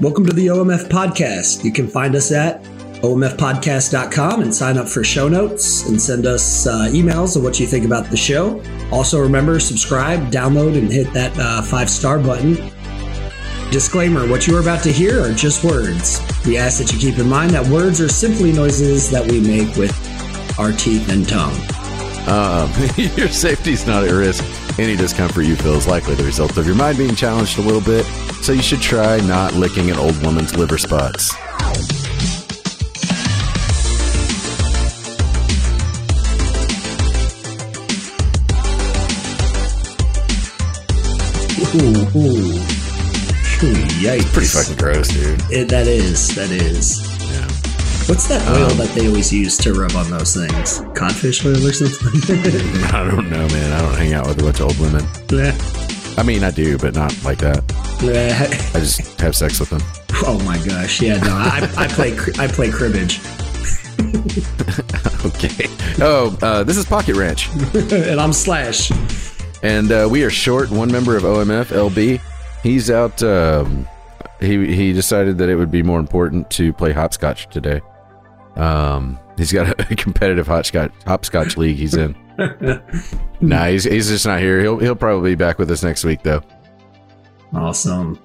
Welcome to the OMF Podcast. You can find us at omfpodcast.com and sign up for show notes and send us uh, emails of what you think about the show. Also, remember subscribe, download, and hit that uh, five star button. Disclaimer what you are about to hear are just words. We ask that you keep in mind that words are simply noises that we make with our teeth and tongue. Um, your safety is not at risk. Any discomfort you feel is likely the result of your mind being challenged a little bit, so you should try not licking an old woman's liver spots. Ooh, ooh. Ooh, Yikes. Pretty fucking gross, dude. It, that is. That is. What's that oil Um, that they always use to rub on those things? Codfish oil or something? I don't know, man. I don't hang out with a bunch of old women. Yeah. I mean, I do, but not like that. I just have sex with them. Oh my gosh! Yeah, no, I, I play I play cribbage, Okay. Oh, uh, this is Pocket Ranch. and I'm Slash. and uh, we are short one member of OMF, LB. He's out. Um, he he decided that it would be more important to play hopscotch today. Um, he's got a competitive hopscotch hopscotch league he's in. nah, he's, he's just not here. He'll he'll probably be back with us next week though. Awesome.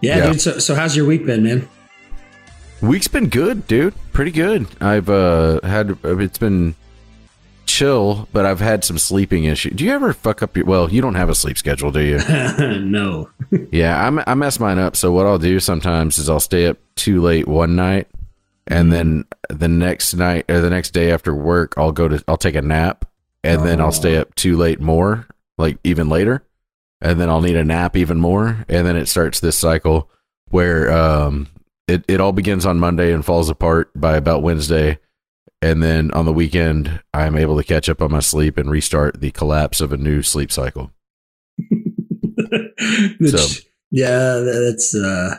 Yeah, Yeah. dude. So, so how's your week been, man? Week's been good, dude. Pretty good. I've uh had it's been chill, but I've had some sleeping issues. Do you ever fuck up your? Well, you don't have a sleep schedule, do you? no. Yeah, I'm, I mess mine up. So what I'll do sometimes is I'll stay up too late one night, and then the next night or the next day after work, I'll go to I'll take a nap, and then I'll stay up too late more, like even later, and then I'll need a nap even more, and then it starts this cycle where um it it all begins on Monday and falls apart by about Wednesday. And then on the weekend, I'm able to catch up on my sleep and restart the collapse of a new sleep cycle. Which, So- yeah, that's uh,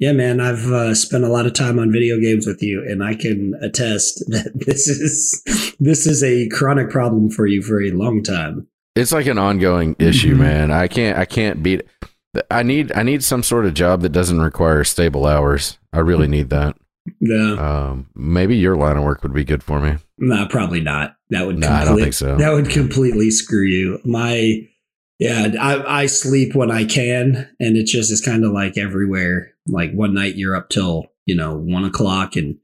yeah, man. I've uh, spent a lot of time on video games with you, and I can attest that this is this is a chronic problem for you for a long time. it's like an ongoing issue, Mhm. man. I can't I can't beat I need I need some sort of job that doesn't require stable hours. I really need that. No, Um, maybe your line of work would be good for me. no, probably not. That would Nah, I don't think so. That would completely screw you. My yeah, I I sleep when I can, and it just is kind of like everywhere. Like one night you're up till you know one o'clock, and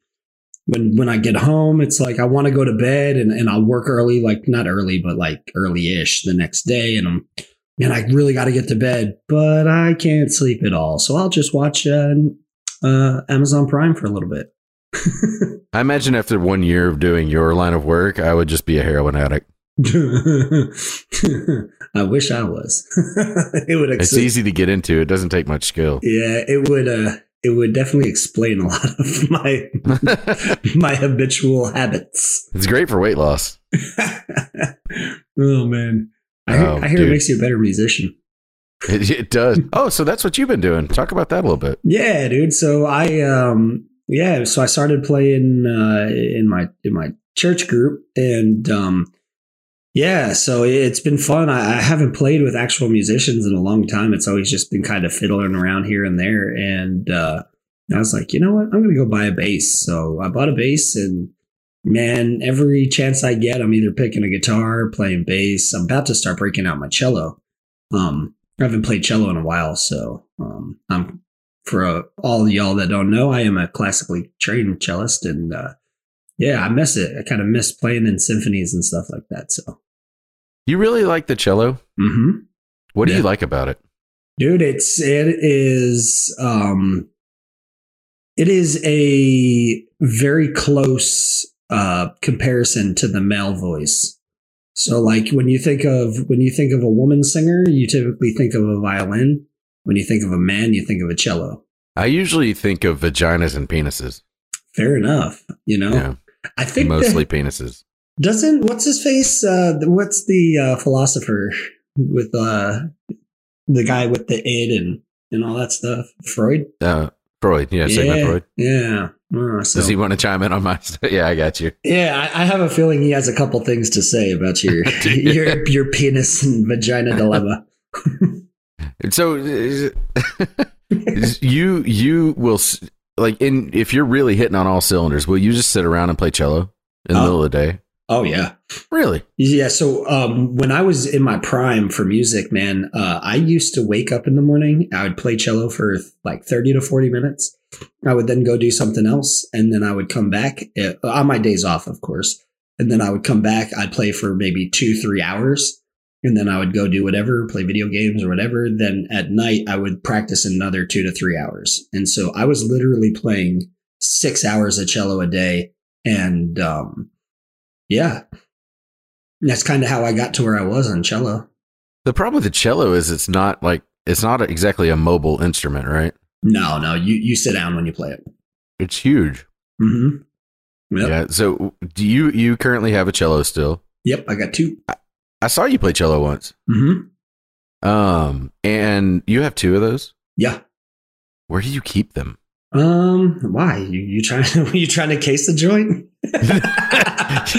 when when I get home, it's like I want to go to bed, and and I'll work early, like not early, but like early-ish the next day, and I'm man, I really got to get to bed, but I can't sleep at all, so I'll just watch uh, uh, Amazon Prime for a little bit. I imagine after one year of doing your line of work, I would just be a heroin addict. I wish I was. it would. It's easy to get into. It doesn't take much skill. Yeah, it would. Uh, it would definitely explain a lot of my my habitual habits. it's great for weight loss. oh man, I hear, Oh, I hear it makes you a better musician. It, it does. Oh, so that's what you've been doing. Talk about that a little bit. Yeah, dude. So I um yeah, so I started playing uh in my in my church group and um yeah, so it's been fun. I, haven't played with actual musicians in a long time. It's always just been kind of fiddling around here and there. And uh I was like, you know what? I'm gonna go buy a bass. So I bought a bass and man, every chance I get, I'm either picking a guitar, playing bass. I'm about to start breaking out my cello. Um I haven't played cello in a while, so um, I'm for uh, all y'all that don't know, I am a classically trained cellist, and uh, yeah, I miss it. I kind of miss playing in symphonies and stuff like that. So, You really like the cello? hmm What do Yeah. you like about it? dude, it's it is um, it is a very close uh comparison to the male voice. So, like when you think of when you think of a woman singer, you typically think of a violin. When you think of a man, you think of a cello. I usually think of vaginas and penises. Fair enough. You know, Yeah, I think that- mostly penises. Doesn't what's his face? Uh, what's the uh, philosopher with uh, the guy with the id and and all that stuff? Freud. Uh, Freud, yeah, Sigmund Freud. Yeah. Uh, so, Does he want to chime in on my? yeah, I got you. yeah, I, I have a feeling he has a couple things to say about your your your penis and vagina dilemma. So, uh, you you will s- like in if you're really hitting on all cylinders, will you just sit around and play cello in the Oh. middle of the day? Oh yeah. Really? Yeah, so um, when I was in my prime for music, man, uh, I used to wake up in the morning. I would play cello for like 30 to 40 minutes. I would then go do something else. And then I would come back uh, on my days off, of course. And then I would come back. I'd play for maybe two, three hours. And then I would go do whatever, play video games or whatever. Then at night, I would practice another two to three hours. And so I was literally playing six hours of cello a day. And um, yeah, that's kind of how I got to where I was on cello. The problem with the cello is it's not like it's not exactly a mobile instrument, right? No, no, you you sit down when you play it. It's huge. Mm-hmm. Yep. Yeah. So do you you currently have a cello still? Yep, I got two. I saw you play cello once. Mm-hmm. Um, and you have two of those. Yeah. Where do you keep them? Um, why you you trying were you trying to case the joint?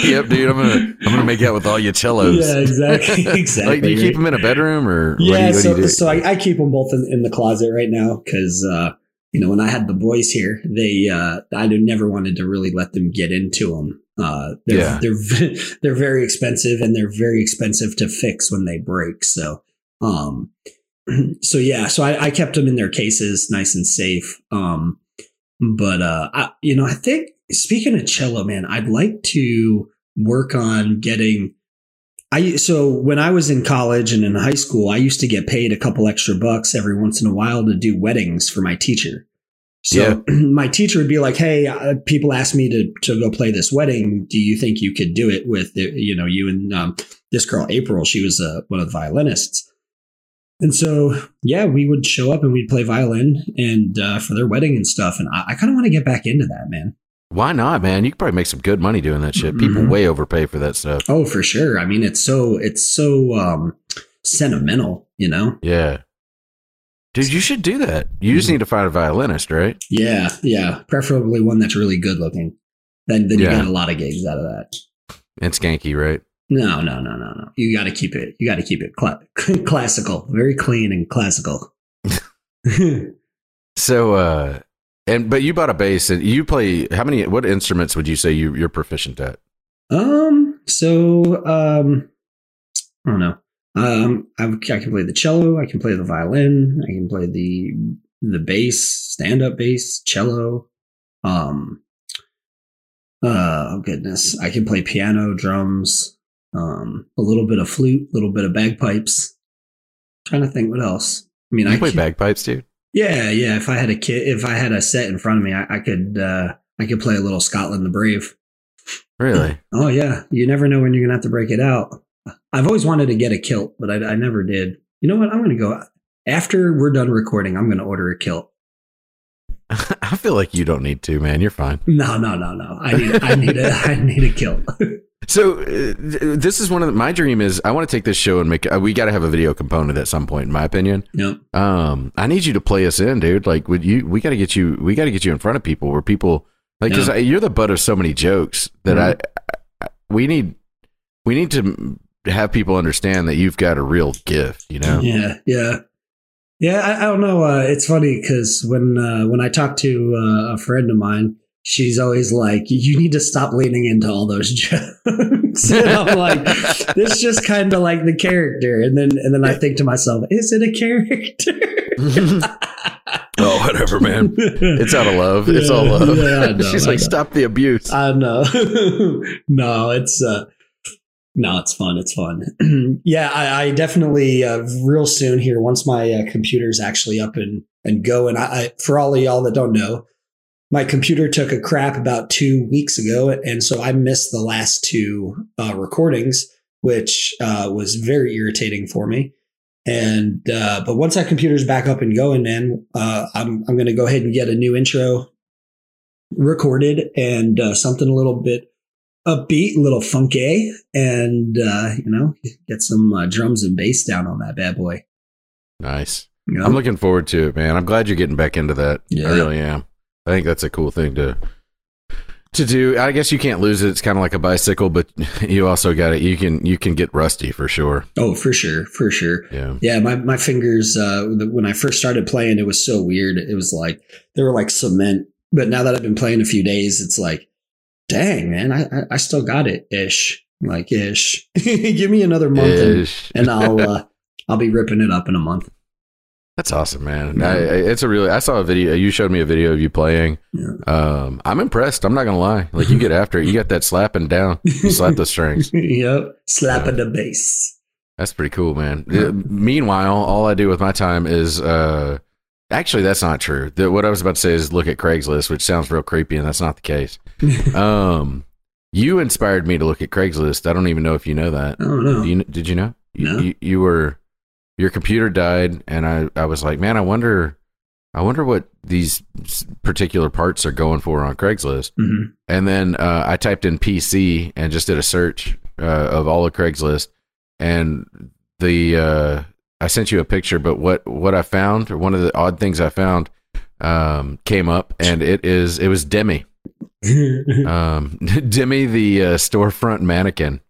yep, dude. I'm gonna I'm gonna make out with all your cellos. Yeah, exactly, exactly. Like, do you keep them in a bedroom or what do you, Yeah, do so so I, I keep them both in, in the closet right now because uh, you know when I had the boys here, they uh, I never wanted to really let them get into them. Uh, they're, Yeah. they're they're very expensive and they're very expensive to fix when they break. So um, so yeah, so I, I kept them in their cases, nice and safe. Um, but uh, I, you know, I think speaking of cello, man, I'd like to work on getting. I so when I was in college and in high school, I used to get paid a couple extra bucks every once in a while to do weddings for my teacher. So my teacher would be like, "Hey, uh, people asked me to to go play this wedding. Do you think you could do it with you know you and um, this girl April? She was uh, one of the violinists." And so, yeah, we would show up and we'd play violin and uh, for their wedding and stuff. And I, I kind of want to get back into that, man. Why not, man? You could probably make some good money doing that shit. People Mhm. way overpay for that stuff. Oh, for sure. I mean, it's so it's so um, sentimental, you know. Yeah. Dude, you should do that. You just Mhm. need to find a violinist, right? Yeah, yeah. Preferably one that's really good looking. Then then you Yeah. get a lot of gigs out of that. And skanky, right? No, no, no, no, no. You got to keep it. You got to keep it cla- classical, very clean and classical. So, uh, and but you bought a bass and you play. How many? What instruments would you say you, you're proficient at? um. So um, I don't know. Um, I, I can play the cello. I can play the violin. I can play the the bass, stand up bass, cello. Um. Uh, oh goodness, I can play piano, drums, um, a little bit of flute, a little bit of bagpipes. trying to think what else. I mean, You I play can- bagpipes, dude. Yeah, yeah. If I had a kid, if I had a set in front of me, I, I could, uh, I could play a little Scotland the Brave. Really? Oh yeah, you never know when you're gonna have to break it out. I've always wanted to get a kilt, but I, I never did. You know what? I'm gonna go after we're done recording. I'm gonna order a kilt. I feel like you don't need to, man. You're fine. No, no, no, no. I need, I need a, I need a kilt. So uh, th- this is one of the, my dream is I want to take this show and make. Uh, we got to have a video component at some point, in my opinion. yep. Um, I need you to play us in, dude. Like, would you? We got to get you. We got to get you in front of people where people like because you're the butt of so many jokes that Mhm. I, I. We need. We need to have people understand that you've got a real gift. You know. Yeah, yeah, yeah. I, I don't know. Uh, it's funny because when uh, when I talk to uh, a friend of mine, she's always like, "You need to stop leaning into all those jokes." and I'm like, "This is just kind of like the character." And then and then I think to myself, "Is it a character?" oh, whatever, man. It's out of love. It's all love. yeah, know, She's I like, know. stop the abuse. I know. no, it's uh no, it's fun. It's fun. yeah, I, I definitely uh, real soon here. Once my uh, computer's actually up and and go, and I, I for all of y'all that don't know, my computer took a crap about two weeks ago, and so I missed the last two uh, recordings, which uh, was very irritating for me. And uh, but once that computer's back up and going, man, uh, I'm I'm gonna go ahead and get a new intro recorded and uh, something a little bit upbeat, a little funky, and uh, you know, get some uh, drums and bass down on that bad boy. Nice. You know? I'm looking forward to it, man. I'm glad you're getting back into that. Yeah. I really am. I think that's a cool thing to to do. I guess you can't lose it. It's kind of like a bicycle, but you also got it. You can you can get rusty for sure. Oh, for sure, for sure. Yeah. Yeah, my, my fingers, uh, when I first started playing, it was so weird. It was like, they were like cement. But now that I've been playing a few days, it's like, dang, man, I, I, I still got it ish. Like ish. Give me another month and, and I'll, uh, I'll be ripping it up in a month. That's awesome, man. Yeah. I, I, it's a really. I saw a video. You showed me a video of you playing. Yeah. Um, I'm impressed. I'm not gonna lie. Like you get after it. You got that slapping down. You slap the strings. yep. Slapping the bass. That's pretty cool, man. Uh, meanwhile, all I do with my time is. uh Actually, that's not true. The, what I was about to say is look at Craigslist, which sounds real creepy, and that's not the case. Um, you inspired me to look at Craigslist. I don't even know if you know that. I don't know. You, did you know? You, you, you were your computer died, and I, I was like, man, I wonder, I wonder what these particular parts are going for on Craigslist. Mhm. And then uh, I typed in PC and just did a search uh, of all of Craigslist, and the uh, I sent you a picture. But what what I found, or one of the odd things I found, um, came up, and it is it was Demi, um, Demi the uh, storefront mannequin.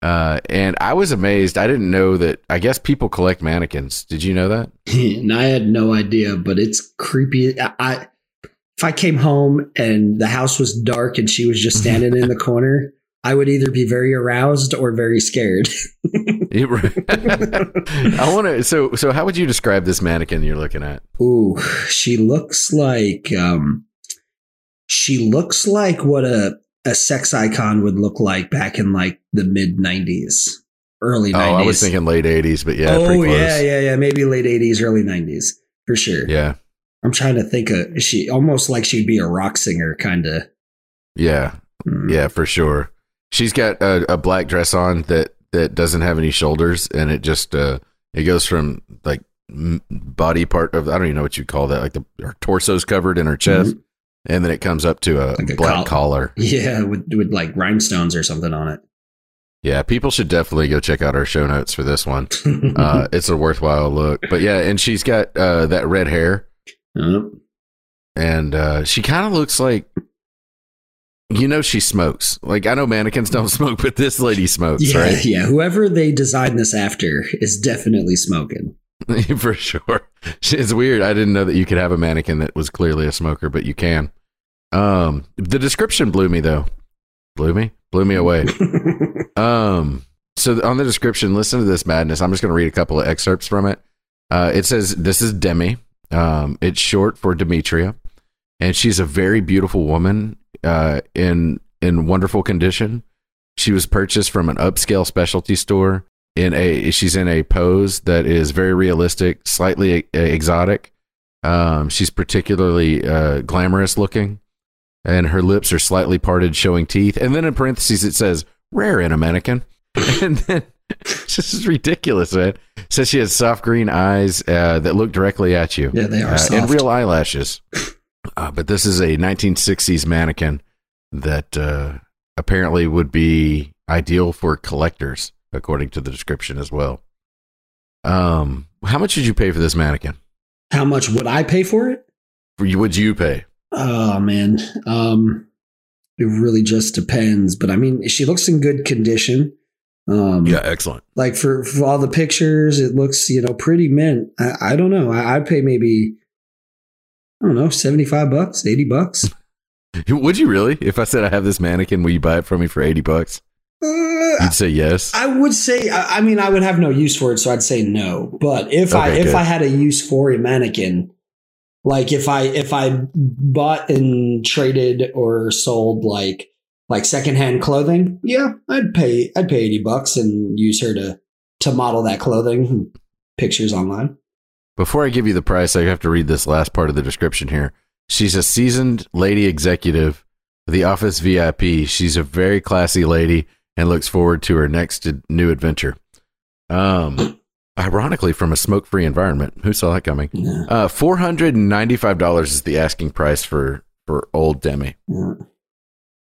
Uh, and I was amazed. I didn't know that. I guess people collect mannequins. Did you know that? and I had no idea, but it's creepy. I, I if I came home and the house was dark and she was just standing in the corner, I would either be very aroused or very scared. I want to. So, so how would you describe this mannequin you're looking at? Ooh, she looks like um she looks like what a a sex icon would look like back in like the mid 90s, early 90s. Oh, I was thinking late '80s, but yeah, oh close. yeah, yeah, yeah, maybe late 80s, early 90s. For sure. yeah, I'm trying to think of she almost like she'd be a rock singer kind of. yeah, yeah, for sure. She's got a, a black dress on that that doesn't have any shoulders, and it just uh it goes from like body part of I don't even know what you call that, like the her torso's covered in her chest, and then it comes up to a. Like black coll- collar. Yeah, with with like rhinestones or something on it. Yeah, people should definitely go check out our show notes for this one. Uh, it's a worthwhile look, but yeah, and she's got uh, that red hair. Oh, and uh, she kind of looks like you know she smokes like i know mannequins don't smoke but this lady smokes yeah, right yeah. Whoever they designed this after is definitely smoking. for sure. It's weird. I didn't know that you could have a mannequin that was clearly a smoker but you can. Um the description blew me though. Blew me? Blew me away. Um so on the description listen to this madness. I'm just going to read a couple of excerpts from it. Uh it says this is demi. Um it's short for demetria and she's a very beautiful woman uh in in wonderful condition. She was purchased from an upscale specialty store in a she's in a pose that is very realistic slightly exotic. Um she's particularly uh glamorous looking and her lips are slightly parted showing teeth. And then in parentheses it says rare in a mannequin. And then this is ridiculous man. It says she has soft green eyes uh, that look directly at you. Yeah, they are uh, and real eyelashes. Uh, but this is a 1960s mannequin that uh, apparently would be ideal for collectors, according to the description as well. Um, how much did you pay for this mannequin? How much would I pay for it? For you, would you pay? Oh man, um, it really just depends. But I mean, she looks in good condition. Um, yeah, excellent. like for, for all the pictures, it looks you know pretty mint. I, I don't know. I, I'd pay maybe I don't know seventy five bucks, eighty bucks. Would you really? If I said I have this mannequin, will you buy it from me for 80 bucks? Uh, You'd say yes. I would say. I, mean, I would have no use for it, so I'd say no. But if I Okay, if. I had a use for a mannequin, like if I if I bought and traded or sold like like secondhand clothing, yeah, I'd pay I'd pay eighty bucks and use her to to model that clothing. Pictures online. Before I give you the price, I have to read this last part of the description here. She's a seasoned lady executive, the office VIP. She's a very classy lady and looks forward to her next new adventure. Um, ironically, from a smoke-free environment. Who saw that coming? Yeah, Uh, four hundred and ninety-five dollars is the asking price for for old Demi. yeah.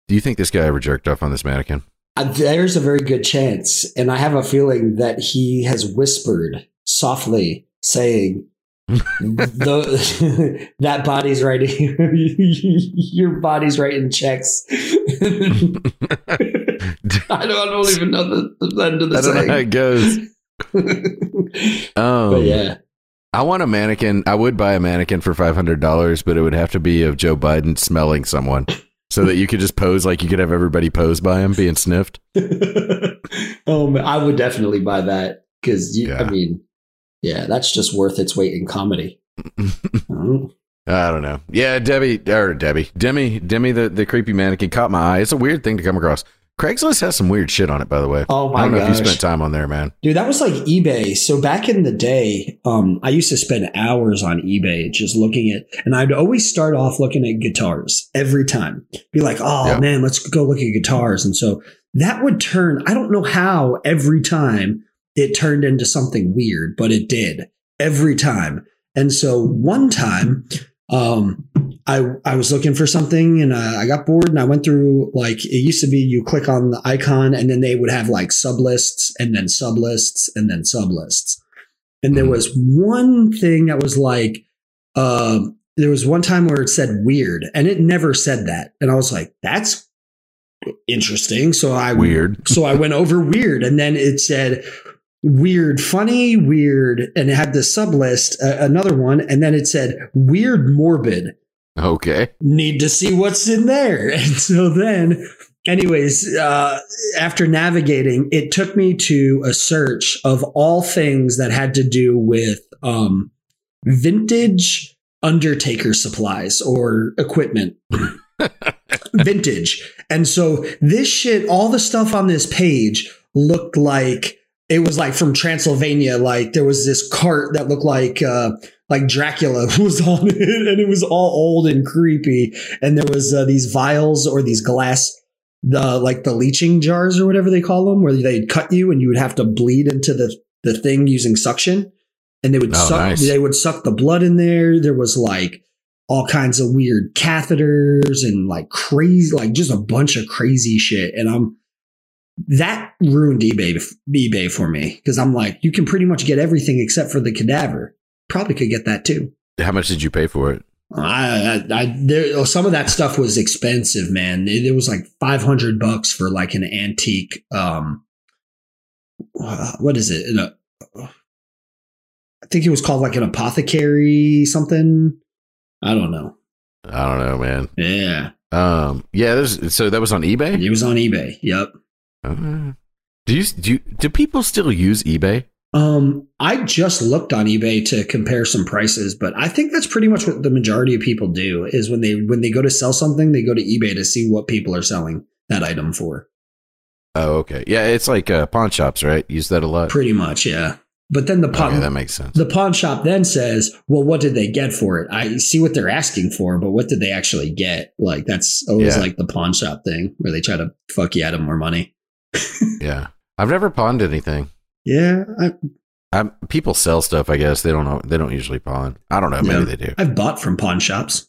Do you think this guy ever jerked off on this mannequin? Uh, There's a very good chance, and I have a feeling that he has whispered softly, saying, the, that body's writing your body's writing checks. I don't, I don't even know the, the end of the I don't know how it goes. Um, but yeah, I want a mannequin. I would buy a mannequin for five hundred dollars, but it would have to be of Joe Biden smelling someone, so that you could just pose like you could have everybody pose by him being sniffed. oh, man, I would definitely buy that because I mean, yeah, that's just worth its weight in comedy. Oh. I don't know. Yeah, Debbie or Debbie, Demi, Demi, the, the creepy mannequin caught my eye. It's a weird thing to come across. Craigslist has some weird shit on it, by the way. Oh my I don't know if you spent time on there, man. Dude, that was like eBay. So back in the day, um, I used to spend hours on eBay just looking at, and I'd always start off looking at guitars every time. Be like, oh Yeah. man, let's go look at guitars. And so that would turn, I don't know how every time it turned into something weird, but it did every time. And so one time, um, I I was looking for something and uh, I got bored and I went through like it used to be you click on the icon and then they would have like sublists and then sublists and then sublists. And there Mhm. was one thing that was like um there was one time where it said weird and it never said that. And I was like that's interesting. So I Weird. so I went over weird, and then it said weird, funny, weird, and it had the sub list, uh, another one, and then it said weird, morbid. Okay. Need to see what's in there. And so then, anyways, uh, after navigating, it took me to a search of all things that had to do with um, vintage Undertaker supplies or equipment vintage. And so this shit, all the stuff on this page looked like it was like from Transylvania. Like there was this cart that looked like uh like Dracula was on it, and it was all old and creepy. And there was uh, these vials or these glass. The like the leeching jars or whatever they call them, where they'd cut you and you would have to bleed into the the thing using suction, and they would Oh, suck nice. they would suck the blood in there. There was like all kinds of weird catheters and like crazy, like just a bunch of crazy shit. And I'm that ruined eBay eBay for me because I'm like, you can pretty much get everything except for the cadaver. Probably could get that too. How much did you pay for it? I, I, I there, some of that stuff was expensive, man. It, it was like 500 bucks for like an antique, um, uh, what is it? An, uh, I think it was called like an apothecary something. I don't know. I don't know, man. Yeah. Um, yeah, there's so that was on eBay. It was on eBay. Yep. Uh, do you do you, do people still use eBay? Um, I just looked on eBay to compare some prices, but I think that's pretty much what the majority of people do is when they when they go to sell something, they go to eBay to see what people are selling that item for. Oh, okay. Yeah, it's like uh, pawn shops, right? Use that a lot. Pretty much, yeah. But then the pawn Okay, that makes sense. the pawn shop then says, "Well, what did they get for it? I see what they're asking for, but what did they actually get? Like that's always Yeah. like the pawn shop thing where they try to fuck you out of more money. Yeah, I've never pawned anything. Yeah, I, i people sell stuff. I guess they don't know. They don't usually pawn. I don't know. Maybe they do. I've bought from pawn shops.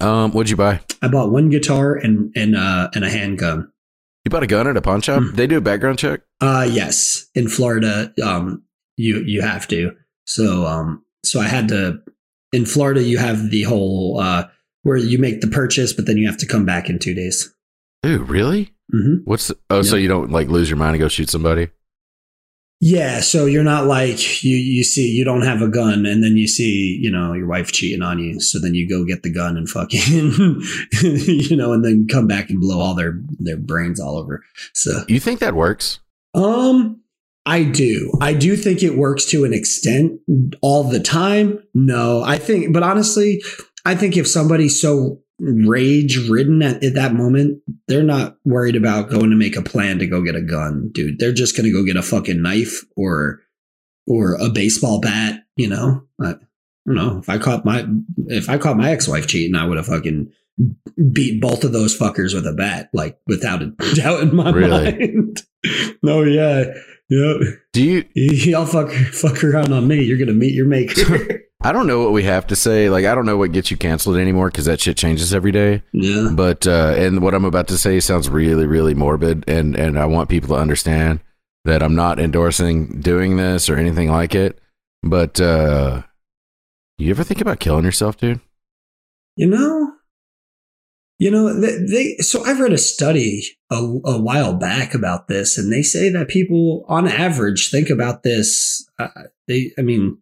Um, what'd you buy? I bought one guitar and and uh and a handgun. You bought a gun at a pawn shop? Hmm. They do a background check. Uh yes, in Florida, um, you you have to. So um, so I had to. In Florida, you have the whole uh where you make the purchase, but then you have to come back in two days. Dude, really? Hmm What's oh? So you don't like lose your mind and go shoot somebody? Yeah, so you're not like you you see you don't have a gun and then you see, you know, your wife cheating on you. So then you go get the gun and fucking you know, and then come back and blow all their their brains all over. So You think that works? um I do. I do think it works to an extent all the time. No, I think but honestly, I think if somebody's so rage ridden at, at that moment, they're not worried about going to make a plan to go get a gun, dude. They're just going to go get a fucking knife or or a baseball bat, you know? I, I don't know. If I caught my if I caught my ex-wife cheating, I would have fucking beat both of those fuckers with a bat, like without a doubt in my Really? mind. no, oh, yeah. Yeah. Do you? Y'all fuck fuck around on me. You're gonna meet your maker. I don't know what we have to say. Like, I don't know what gets you canceled anymore because that shit changes every day. yeah. But uh, and what I'm about to say sounds really, really morbid, and and I want people to understand that I'm not endorsing doing this or anything like it. But uh, You ever think about killing yourself, dude? You know, you know they, they so I've read a study a, a, while back about this, and they say that people on average think about this. Uh, they, I mean,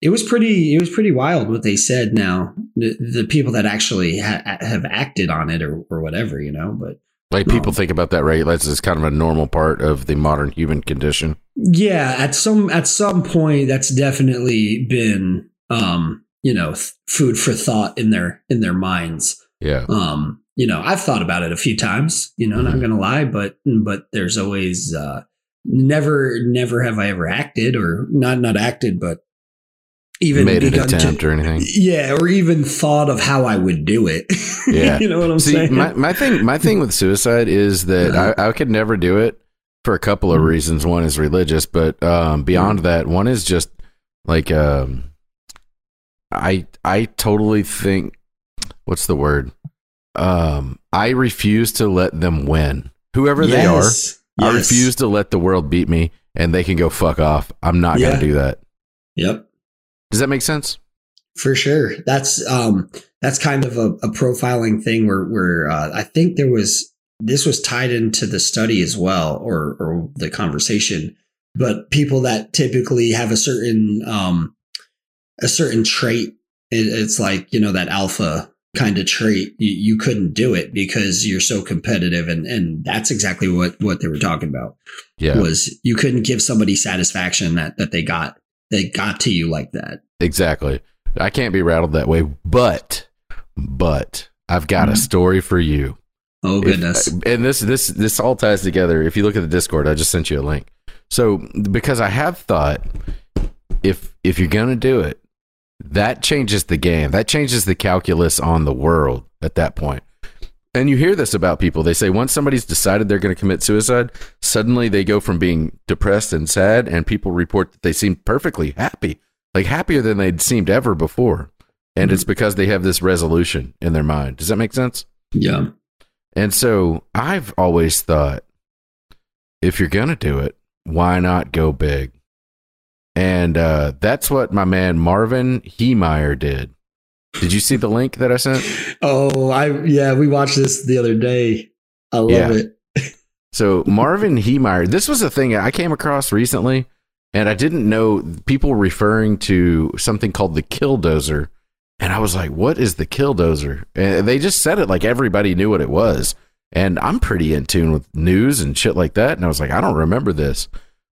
it was pretty it was pretty wild what they said. Now the, the people that actually ha- have acted on it or or whatever, you know, but. Like people um, think about that, right? That's just kind of a normal part of the modern human condition. Yeah, at some at some point, that's definitely been um, you know, th- food for thought in their in their minds. Yeah. Um, you know, I've thought about it a few times, you know, mm-hmm. not gonna lie, but but there's always uh never never have I ever acted or not not acted, but even made an attempt to, or anything. Yeah, or even thought of how I would do it. Yeah. you know what I'm See, saying? My, my thing my thing with suicide is that uh-huh. I, I could never do it for a couple of mm-hmm. reasons. One is religious, but um, beyond mm-hmm. that, one is just like um, I I totally think what's the word? Um, I refuse to let them win. Whoever yes. they are, yes. I refuse to let the world beat me and they can go fuck off. I'm not yeah. to do that. Yep. Does that make sense? For sure. That's um that's kind of a, a profiling thing where where uh, I think there was this was tied into the study as well or or the conversation but people that typically have a certain um a certain trait. It, it's like, you know, that alpha kind of trait. You, you, couldn't do it because you're so competitive. And, and that's exactly what, what they were talking about. Yeah. Was you couldn't give somebody satisfaction that, that they got, they got to you like that. Exactly. I can't be rattled that way, but, but I've got mm-hmm. a story for you. Oh goodness. If, and this, this, this all ties together. If you look at the discord, I just sent you a link. So because I have thought if, if you're going to do it, that changes the game. That changes the calculus on the world at that point. And you hear this about people. They say once somebody's decided they're going to commit suicide, suddenly they go from being depressed and sad, and people report that they seem perfectly happy, like happier than they'd seemed ever before. And mm-hmm. it's because they have this resolution in their mind. Does that make sense? Yeah. And so I've always thought if you're going to do it, why not go big? And uh, that's what my man Marvin Heemeyer did. Did you see the link that I sent? Oh, I yeah, we watched this the other day. I love yeah. it. so Marvin Heemeyer, this was a thing I came across recently, and I didn't know people referring to something called the killdozer. And I was like, what is the killdozer? And they just said it like everybody knew what it was. And I'm pretty in tune with news and shit like that. And I was like, I don't remember this.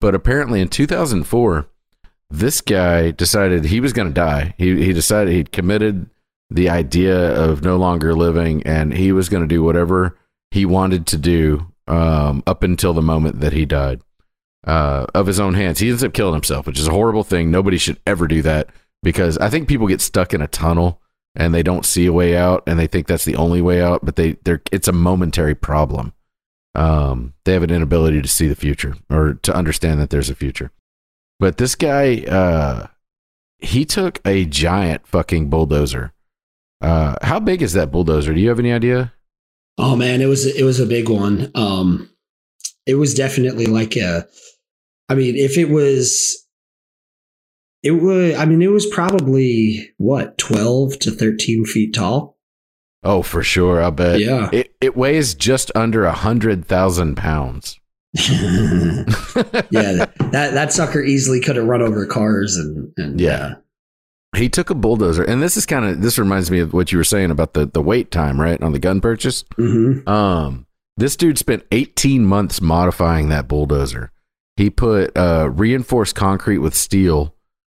But apparently in 2004, this guy decided he was going to die. He he decided he'd committed the idea of no longer living, and he was going to do whatever he wanted to do um, up until the moment that he died uh, of his own hands. He ends up killing himself, which is a horrible thing. Nobody should ever do that because I think people get stuck in a tunnel and they don't see a way out, and they think that's the only way out. But they they're it's a momentary problem. Um, they have an inability to see the future or to understand that there's a future. But this guy, uh, he took a giant fucking bulldozer. Uh, how big is that bulldozer? Do you have any idea? Oh man, it was it was a big one. Um, it was definitely like a. I mean, if it was, it was. I mean, it was probably what twelve to thirteen feet tall. Oh, for sure. I bet. Yeah. It it weighs just under a hundred thousand pounds. yeah, that that sucker easily could have run over cars and, and yeah. Uh, he took a bulldozer, and this is kind of this reminds me of what you were saying about the the wait time, right, on the gun purchase. Mm-hmm. Um, this dude spent 18 months modifying that bulldozer. He put uh, reinforced concrete with steel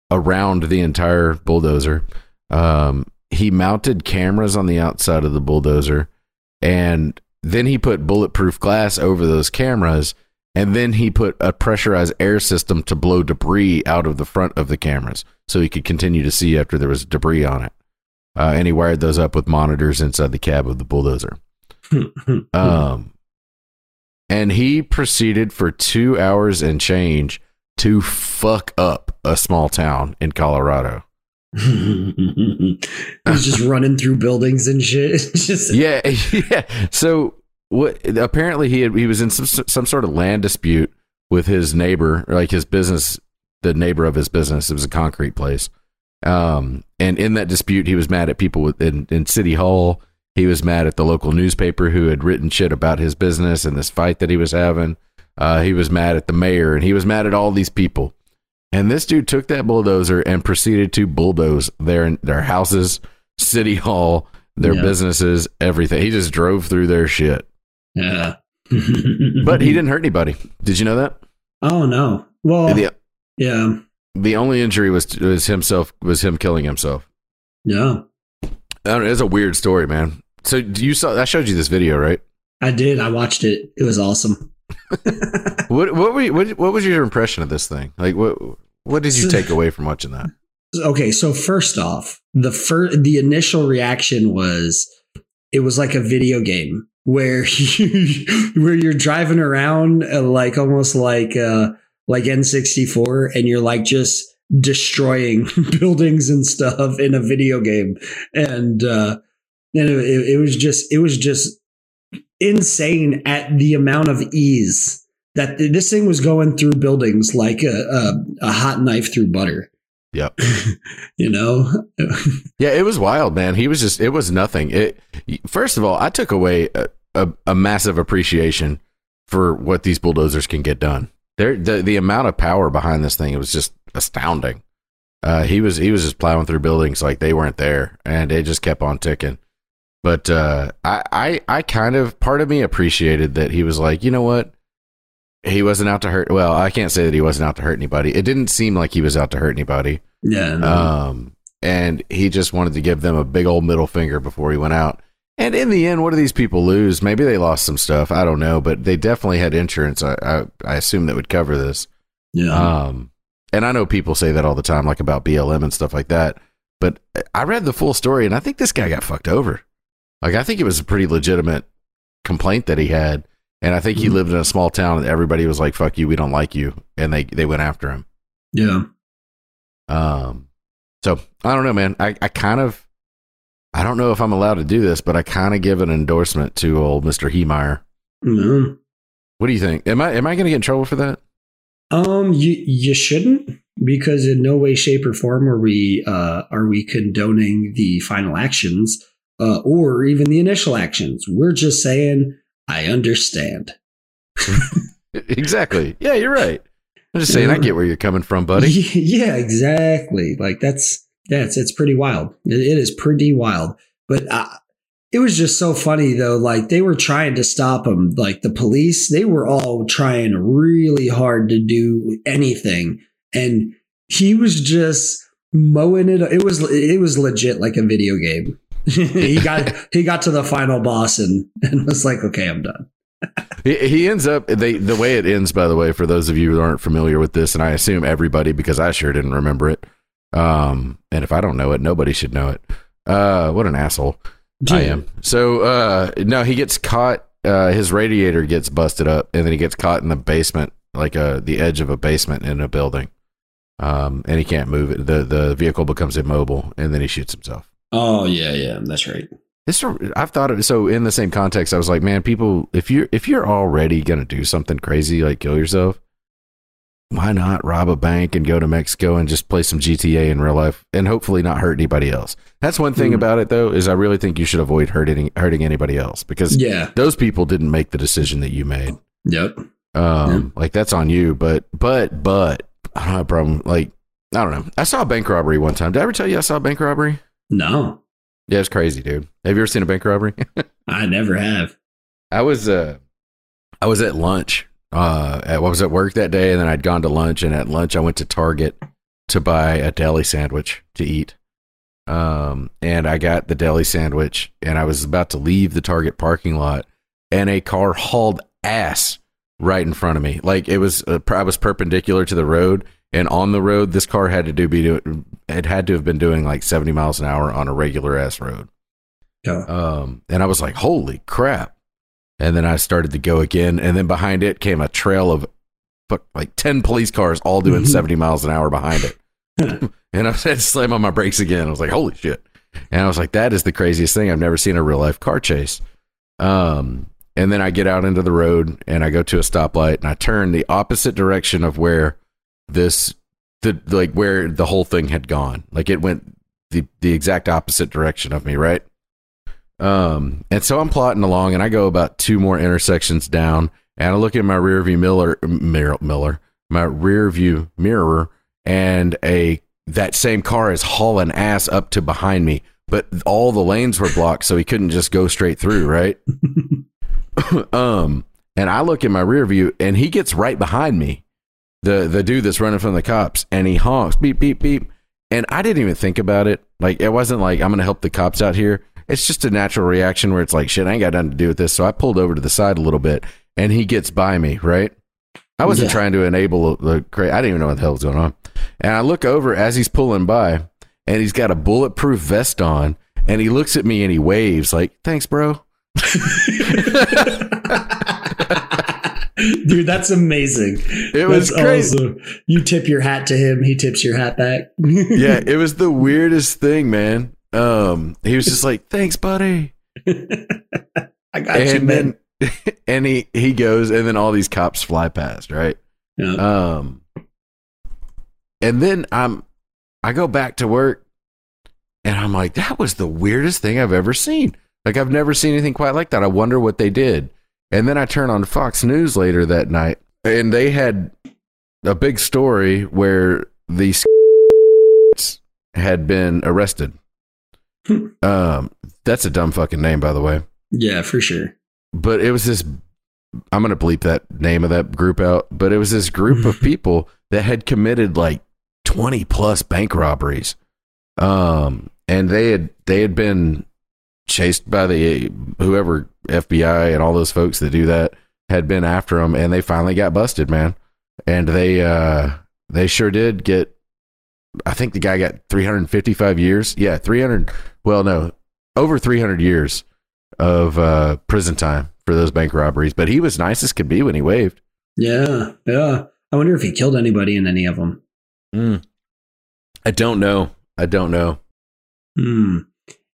around the entire bulldozer. Um, he mounted cameras on the outside of the bulldozer, and then he put bulletproof glass over those cameras, and then he put a pressurized air system to blow debris out of the front of the cameras so he could continue to see after there was debris on it. Uh, and he wired those up with monitors inside the cab of the bulldozer. um, and he proceeded for two hours and change to fuck up a small town in Colorado. He's just running through buildings and shit. just yeah, yeah. So what? Apparently, he had, he was in some some sort of land dispute with his neighbor, like his business, the neighbor of his business. It was a concrete place, Um, and in that dispute, he was mad at people in, in City Hall. He was mad at the local newspaper who had written shit about his business and this fight that he was having. Uh, he was mad at the mayor and he was mad at all these people. And this dude took that bulldozer and proceeded to bulldoze their their houses, city hall, their Yeah. businesses, everything. He just drove through their shit. Yeah. But he didn't hurt anybody. Did you know that? Oh no. Well, The yeah. the only injury was was himself was him killing himself. Yeah. I don't know, it's a weird story, man. So you saw I showed you this video, right? I did. I watched it. It was awesome. What what were you, what what was your impression of this thing? Like what what did you take away from watching that? okay, so first off, the first the initial reaction was it was like a video game where you where you're driving around uh, like almost like uh like N64 and you're like just destroying buildings and stuff in a video game and uh and it, it was just it was just insane at the amount of ease that this thing was going through buildings like a, a, a hot knife through butter Yep. you know Yeah, it was wild, man. He was just it was nothing. It first of all, I took away a, a, a massive appreciation for what these bulldozers can get done. There the the amount of power behind this thing it was just astounding. Uh, he was he was just plowing through buildings like they weren't there, and it just kept on ticking. But uh, I, I I kind of part of me appreciated that he was like, you know what, he wasn't out to hurt. Well, I can't say that he wasn't out to hurt anybody. It didn't seem like he was out to hurt anybody. yeah no. Um, and he just wanted to give them a big old middle finger before he went out. And in the end, what do these people lose? Maybe they lost some stuff. I don't know, but they definitely had insurance. I I, I assume that would cover this. yeah Um, and I know people say that all the time, like about BLM and stuff like that. But I read the full story, and I think this guy got fucked over. Like I think it was a pretty legitimate complaint that he had, and I think he Mhm. lived in a small town, and everybody was like, "Fuck you, we don't like you," and they they went after him. yeah Um, so I don't know, man. I, I kind of, I don't know if I'm allowed to do this, but I kind of give an endorsement to old Mister Heemeyer. no. What do you think? Am I am I going to get in trouble for that? um you you shouldn't because in no way shape or form are we uh are we condoning the final actions uh or even the initial actions. We're just saying i understand. Exactly. Yeah, you're right. I'm just saying, I get where you're coming from, buddy. yeah exactly. Like that's that's it's pretty wild. It, it is pretty wild. But uh, it was just so funny though like they were trying to stop him like the police they were all trying really hard to do anything. And he was just mowing it it was it was legit like a video game he got he got to the final boss and and was like okay i'm done He, he ends up they the way it ends. By the way, for those of you who aren't familiar with this, and I assume everybody because I sure didn't remember it. Um, and if I don't know it, nobody should know it. Uh, what an asshole. I am. So uh no, he gets caught uh his radiator gets busted up and then he gets caught in the basement, like uh the edge of a basement in a building. Um and he can't move it. The the vehicle becomes immobile and then he shoots himself. Oh yeah yeah that's right This I've thought of so in the same context I was like, man, people if you're if you're already going to do something crazy like kill yourself, why not rob a bank and go to Mexico and just play some GTA in real life and hopefully not hurt anybody else. That's one thing Hmm. about it though is I really think you should avoid hurting hurting anybody else because yeah those people didn't make the decision that you made. yep Um, like that's on you. But but but I don't have a problem. Like I don't know. I saw a bank robbery one time. Did I ever tell you I saw a bank robbery? No Yeah, it's crazy, dude. Have you ever seen a bank robbery? i never have I was uh I was at lunch. Uh at, I was at work that day and then I'd gone to lunch and at lunch I went to Target to buy a deli sandwich to eat. Um and I got the deli sandwich and I was about to leave the Target parking lot and a car hauled ass right in front of me. Like it was uh, I was perpendicular to the road and on the road this car had to do be do, it had to have been doing like 70 miles an hour on a regular ass road. yeah Um, and I was like, holy crap. And then I started to go again. And then behind it came a trail of like 10 police cars all doing Mhm. 70 miles an hour behind it. and I had to slam on my brakes again. I was like, holy shit. And I was like, that is the craziest thing. I've never seen a real life car chase. Um, and then I get out into the road and I go to a stoplight and I turn the opposite direction of where this the like where the whole thing had gone. Like it went the the exact opposite direction of me, right? Um, and so I'm plotting along, and I go about two more intersections down, and I look at my rear view mirror, mirror, Miller, my rear view mirror, and a that same car is hauling ass up to behind me, but all the lanes were blocked, so he couldn't just go straight through, right? um, and I look in my rear view, and he gets right behind me, the the dude that's running from the cops, and he honks, beep beep beep, and I didn't even think about it. Like it wasn't like I'm gonna help the cops out here. It's just a natural reaction where it's like shit. I ain't got nothing to do with this, so I pulled over to the side a little bit, and he gets by me, right? I wasn't Yeah. trying to enable the cra I didn't even know what the hell was going on. And I look over as he's pulling by, and he's got a bulletproof vest on, and he looks at me and he waves like, "Thanks, bro." Dude, that's amazing. It was That's crazy. awesome. You tip your hat to him, he tips your hat back. yeah, it was the weirdest thing, man. Um, he was just like, "Thanks, buddy," I got you, and man. then and he he goes, and then all these cops fly past, right? Yeah. Um, and then I'm I go back to work, and I'm like, that was the weirdest thing I've ever seen. Like I've never seen anything quite like that. I wonder what they did. And then I turn on Fox News later that night, and they had a big story where these had been arrested. Hmm. um, that's a dumb fucking name, by the way. yeah, for sure. But it was this. I'm gonna bleep that name of that group out. But it was this group of people that had committed like 20 plus bank robberies. Um, and they had they had been chased by the whoever FBI and all those folks that do that had been after them, and they finally got busted, man. And they uh they sure did get. I think the guy got 355 years. Yeah, 300. Well, no, over 300 years of uh, prison time for those bank robberies. But he was nice as could be when he waved. Yeah, yeah. I wonder if he killed anybody in any of them. I don't know. I don't know. Hmm.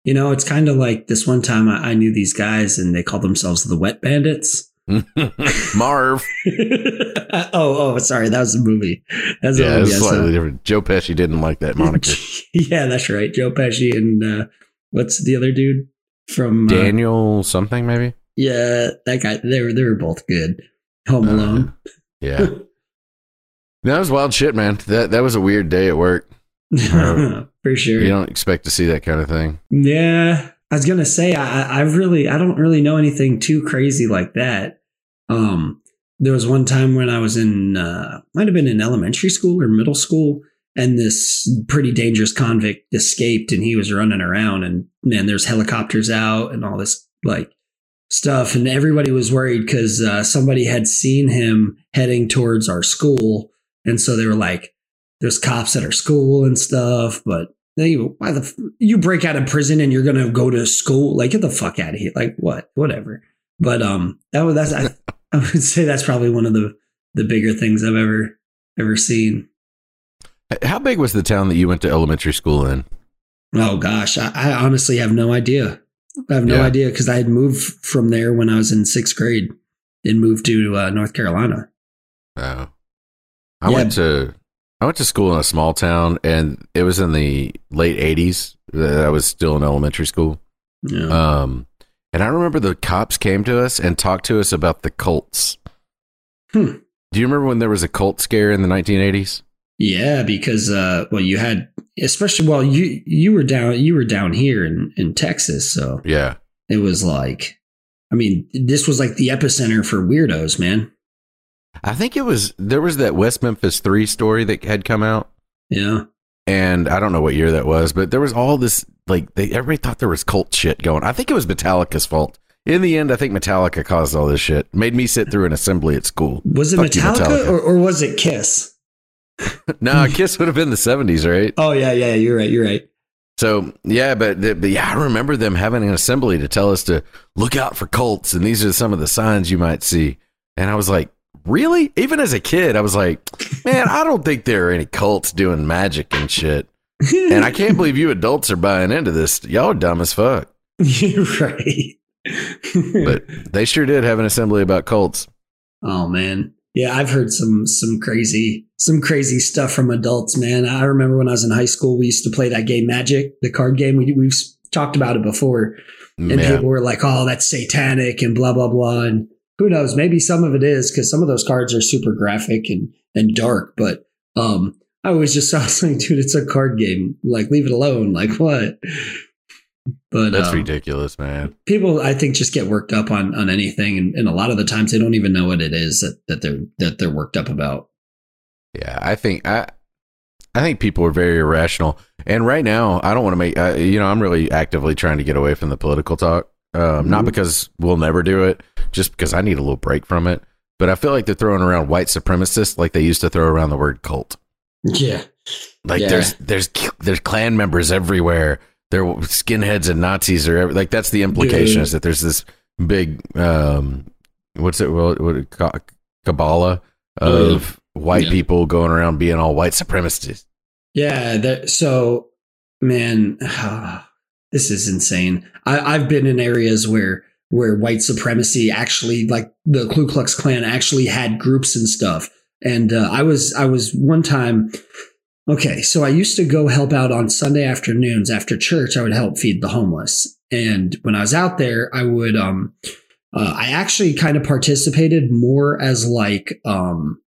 You know, it's kind of like this one time I, I knew these guys and they called themselves the Wet Bandits. Marv. oh, oh, sorry, that was a movie. That's a Yeah, movie it's I slightly different. Joe Pesci didn't like that moniker. yeah, that's right. Joe Pesci and uh, what's the other dude from? Uh, Daniel something maybe. yeah, that guy. They were they were both good. Home Alone. Yeah. that was wild shit, man. That that was a weird day at work. For sure. You don't expect to see that kind of thing. Yeah, I was gonna say I, I really I don't really know anything too crazy like that. Um, there was one time when I was in uh, might have been in elementary school or middle school, and this pretty dangerous convict escaped, and he was running around, and man, there's helicopters out and all this like stuff, and everybody was worried because uh, somebody had seen him heading towards our school, and so they were like, "There's cops at our school and stuff," but they, why the you break out of prison and you're gonna go to school? Like get the fuck out of here! Like what? Whatever. But um, that was that's I, I would say that's probably one of the the bigger things I've ever ever seen. How big was the town that you went to elementary school in? Oh gosh, I, I honestly have no idea. I have no Yeah. idea because I had moved from there when I was in sixth grade and moved to uh, North Carolina. Oh. I Yeah. went to I went to school in a small town and it was in the late 80s. that I was still in elementary school. Yeah. Um and I remember the cops came to us and talked to us about the cults. Hmm. Do you remember when there was a cult scare in the 1980s? Yeah, because uh, well, you had especially well, you you were down you were down here in in Texas, so Yeah. it was like, I mean, this was like the epicenter for weirdos, man. I think it was there was that West Memphis 3 story that had come out Yeah, and I don't know what year that was, but there was all this like they everybody thought there was cult shit going. I think it was Metallica's fault. In the end, I think Metallica caused all this shit. Made me sit through an assembly at school. was it Fuck you, Metallica, Metallica. Or, or was it Kiss? no, Kiss would have been the seventies, right? Oh yeah, yeah, you're right, you're right. So yeah, but, but yeah, I remember them having an assembly to tell us to look out for cults, and these are some of the signs you might see. And I was like, really? Even as a kid, I was like, man, I don't think there are any cults doing magic and shit. And I can't believe you adults are buying into this. Y'all are dumb as fuck. you're right. But they sure did have an assembly about cults. oh man, Yeah, I've heard some some crazy some crazy stuff from adults, man. I remember when I was in high school, we used to play that game Magic, the card game. We we've talked about it before, and Yeah. people were like, "Oh, that's satanic," and blah blah blah. And who knows? Maybe some of it is because some of those cards are super graphic and and dark. But um, I was just I was like, dude, it's a card game. Like, leave it alone. Like, what? But That's um, ridiculous, man. people I think just get worked up on on anything and, and a lot of the times they don't even know what it is that, that they're that they're worked up about. Yeah, I think I, I think people are very irrational, and right now I don't want to make. Uh, you know, I'm really actively trying to get away from the political talk. Um, Not Mhm. because we'll never do it, just because I need a little break from it. But I feel like they're throwing around white supremacists like they used to throw around the word cult. Yeah. Like Yeah. there's there's there's Klan members everywhere. They're skinheads and Nazis are every, like that's the implication Dude. is that there's this big um what's it what, what Kabbalah Oh, yeah. of white Yeah. people going around being all white supremacists. Yeah. That, so, man, this is insane. I, I've been in areas where where white supremacy actually, like the Ku Klux Klan, actually had groups and stuff. And uh, I was I was one time. Okay, so I used to go help out on Sunday afternoons after church. I would help feed the homeless, and when I was out there, I would um, uh, I actually kind of participated more as like um,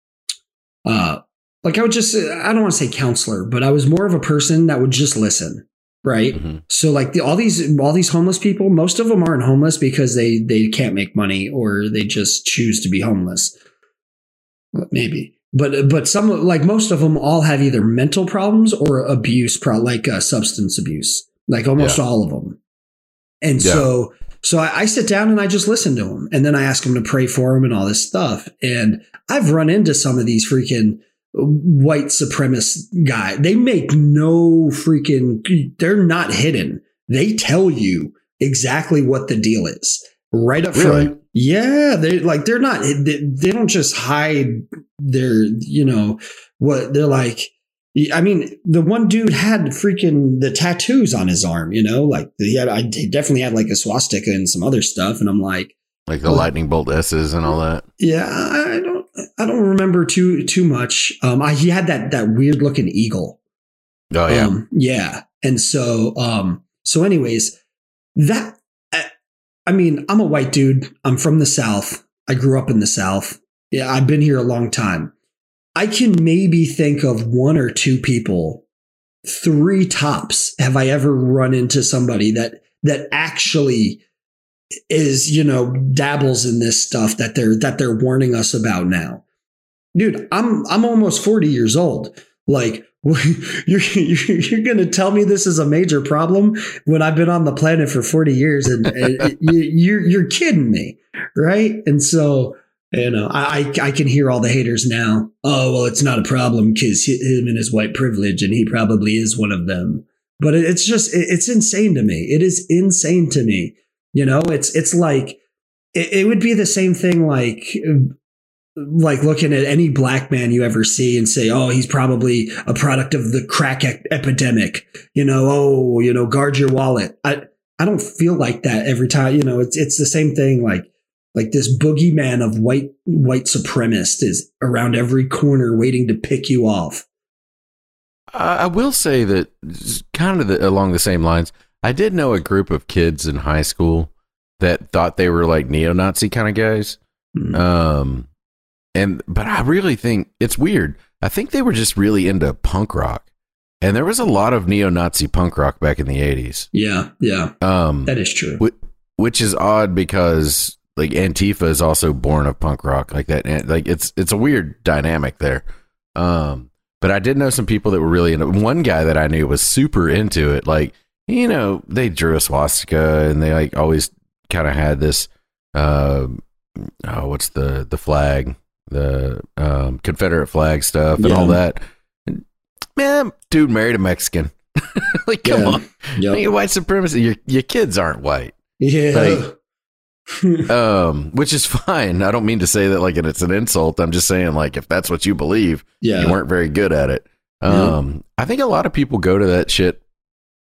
uh, like I would just I don't want to say counselor, but I was more of a person that would just listen, right? Mhm. So like the, all these all these homeless people, most of them aren't homeless because they they can't make money or they just choose to be homeless. Maybe, but but some like most of them all have either mental problems or abuse, pro- like uh, substance abuse, like almost Yeah. all of them. And Yeah. so so I, I sit down and I just listen to them, and then I ask them to pray for them and all this stuff. And I've run into some of these freaking white supremacist guy. They make no freaking. They're not hidden. They tell you exactly what the deal is right up Really? front. Yeah, they like they're not. They, they don't just hide their. You know what they're like. I mean, the one dude had freaking the tattoos on his arm. You know, like he had. I he definitely had like a swastika and some other stuff, and I'm like. Like the Oh. lightning bolt S's and all that. Yeah, I don't. I don't remember too too much. Um, I, he had that that weird looking eagle. Oh yeah. Um, yeah. And so, um, so anyways, that, I, I mean, I'm a white dude. I'm from the South. I grew up in the South. Yeah. I've been here a long time. I can maybe think of one or two people, three tops. Have I ever run into somebody that, that actually is, you know, dabbles in this stuff that they're, that they're warning us about now? Dude, I'm, I'm almost 40 years old. Like, you're you're, going to tell me this is a major problem when I've been on the planet for 40 years and, and you, you're you're kidding me, right? And so you know, I I I can hear all the haters now. Oh well, it's not a problem because him and his white privilege, and he probably is one of them. But it's just it's insane to me. It is insane to me. You know, it's it's like it, it would be the same thing like like looking at any black man you ever see and say, oh, he's probably a product of the crack e- epidemic. You know, oh, you know, guard your wallet. I I don't feel like that every time. You know, it's it's the same thing. Like like this boogeyman of white white supremacist is around every corner waiting to pick you off. I will say that kind of the, along the same lines. I did know a group of kids in high school that thought they were like neo-Nazi kind of guys. Hmm. Um, and but I really think it's weird. I think they were just really into punk rock, and there was a lot of neo-Nazi punk rock back in the '80s. yeah, yeah, Um, that is true. Wh- which is odd because like Antifa is also born of punk rock like that. And like it's it's a weird dynamic there. Um, but I did know some people that were really into. One guy that I knew was super into it. Like you know, they drew a swastika and they like always kind of had this. Uh, oh, what's the the flag? The um, Confederate flag stuff and all that. And, man, dude married a Mexican. like, come Yeah. on, Yep. You're white supremacy. Your your kids aren't white Yeah. um, which is fine. I don't mean to say that like it's an insult. I'm just saying like if that's what you believe, yeah. you weren't very good at it. Um, I think a lot of people go to that shit.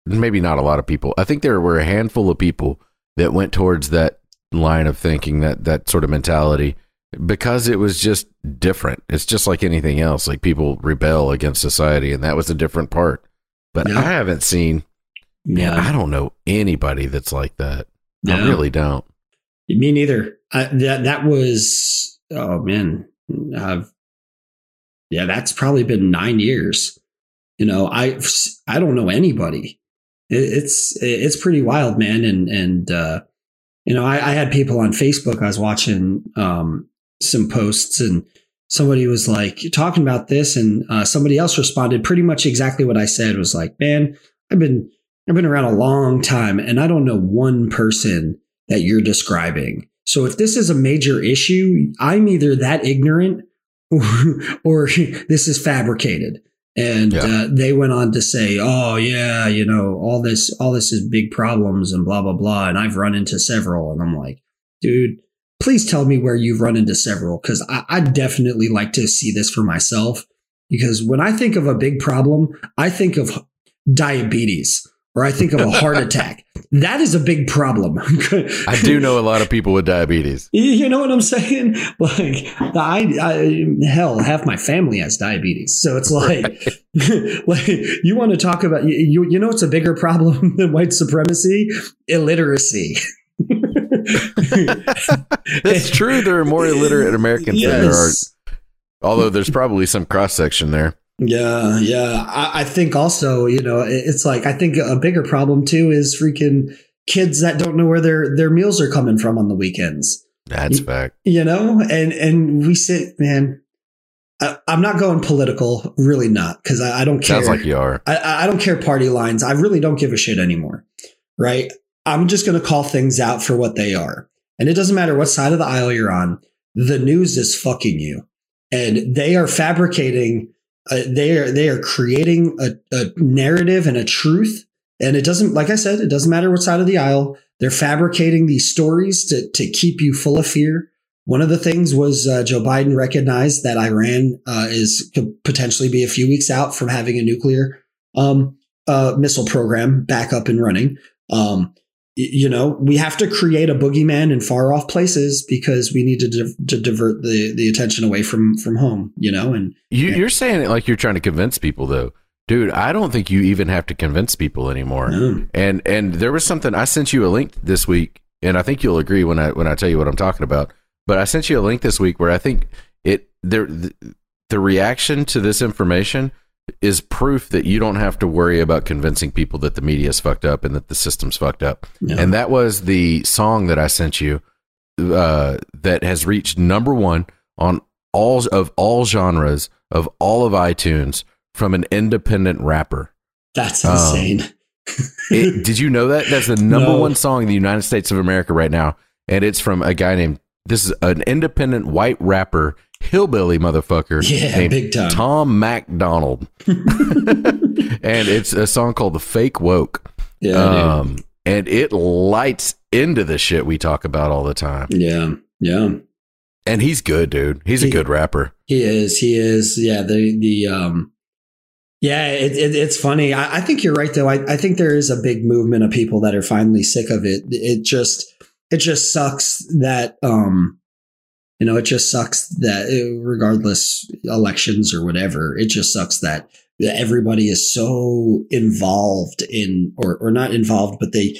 Maybe not a lot of people. I think there were a handful of people that went towards that line of thinking that that sort of mentality. because it was just different. It's just like anything else. Like people rebel against society, and that was a different part. But Yeah. I haven't seen. Yeah. I don't know anybody that's like that. I really don't. Me neither. I, that that was oh man, uh, yeah, that's probably been nine years. You know, I I don't know anybody. It, it's it's pretty wild, man. And and uh, you know, I, I had people on Facebook. I was watching um, some posts, and somebody was like talking about this, and uh, somebody else responded pretty much exactly what I said. Was like, man, I've been I've been around a long time, and I don't know one person that you're describing. So if this is a major issue, I'm either that ignorant or, or this is fabricated. And Yeah. uh, they went on to say, "Oh yeah, you know, all this, all this is big problems and blah blah blah." And I've run into several, and I'm like, dude, please tell me where you've run into several, because I, I'd definitely like to see this for myself. Because when I think of a big problem, I think of diabetes or I think of a heart attack. That is a big problem. I do know a lot of people with diabetes. You- know what I'm saying? Like, I, I hell, half my family has diabetes, so it's like, like you want to talk about you, you. Know, it's a bigger problem than white supremacy, illiteracy. That's true. There are more illiterate Americans than there are. Although there's probably some cross section there. Yeah, yeah. I, I think also, you know, it- it's like I think a bigger problem too is freaking kids that don't know where their their meals are coming from on the weekends. That's Y- fact. you know and and we sit man I, i'm not going political really not because I, I don't care Sounds like you are. I, I don't care party lines i really don't give a shit anymore right i'm just going to call things out for what they are and it doesn't matter what side of the aisle you're on the news is fucking you and they are fabricating uh, they are they are creating a, a narrative and a truth. And it doesn't like i said it doesn't matter what side of the aisle. They're fabricating these stories to, to keep you full of fear. One of the things was uh, joe biden recognized that iran uh, is could potentially be a few weeks out from having a nuclear um, uh, missile program back up and running. Um, you know we have to create a boogeyman in far off places because we need to, div- to divert the, the attention away from from home you know and You, Yeah. You're saying it like you're trying to convince people, though, dude. I don't think you even have to convince people anymore. um, And and there was something I sent you a link this week, and I think you'll agree when I when I tell you what I'm talking about. But I sent you a link this week where I think it there the, the reaction to this information is proof that you don't have to worry about convincing people that the media is fucked up and that the system's fucked up. yeah. And that was the song that I sent you uh, that has reached number one on all of all genres of all of iTunes from an independent rapper. that's um, insane It, did you know that? That's the number No. one song in the United States of America right now, and it's from a guy named this is an independent white rapper, hillbilly motherfucker yeah big time Tom MacDonald, and it's a song called "The Fake Woke." yeah um, and it lights into the shit we talk about all the time. yeah yeah And he's good, dude. He's a He- good rapper. He is. He is. Yeah. The the um. Yeah, it, it, it's funny. I, I think you're right, though. I, I think there is a big movement of people that are finally sick of it. It just it just sucks that um, you know, it just sucks that uh, regardless elections or whatever, it just sucks that everybody is so involved in or or not involved, but they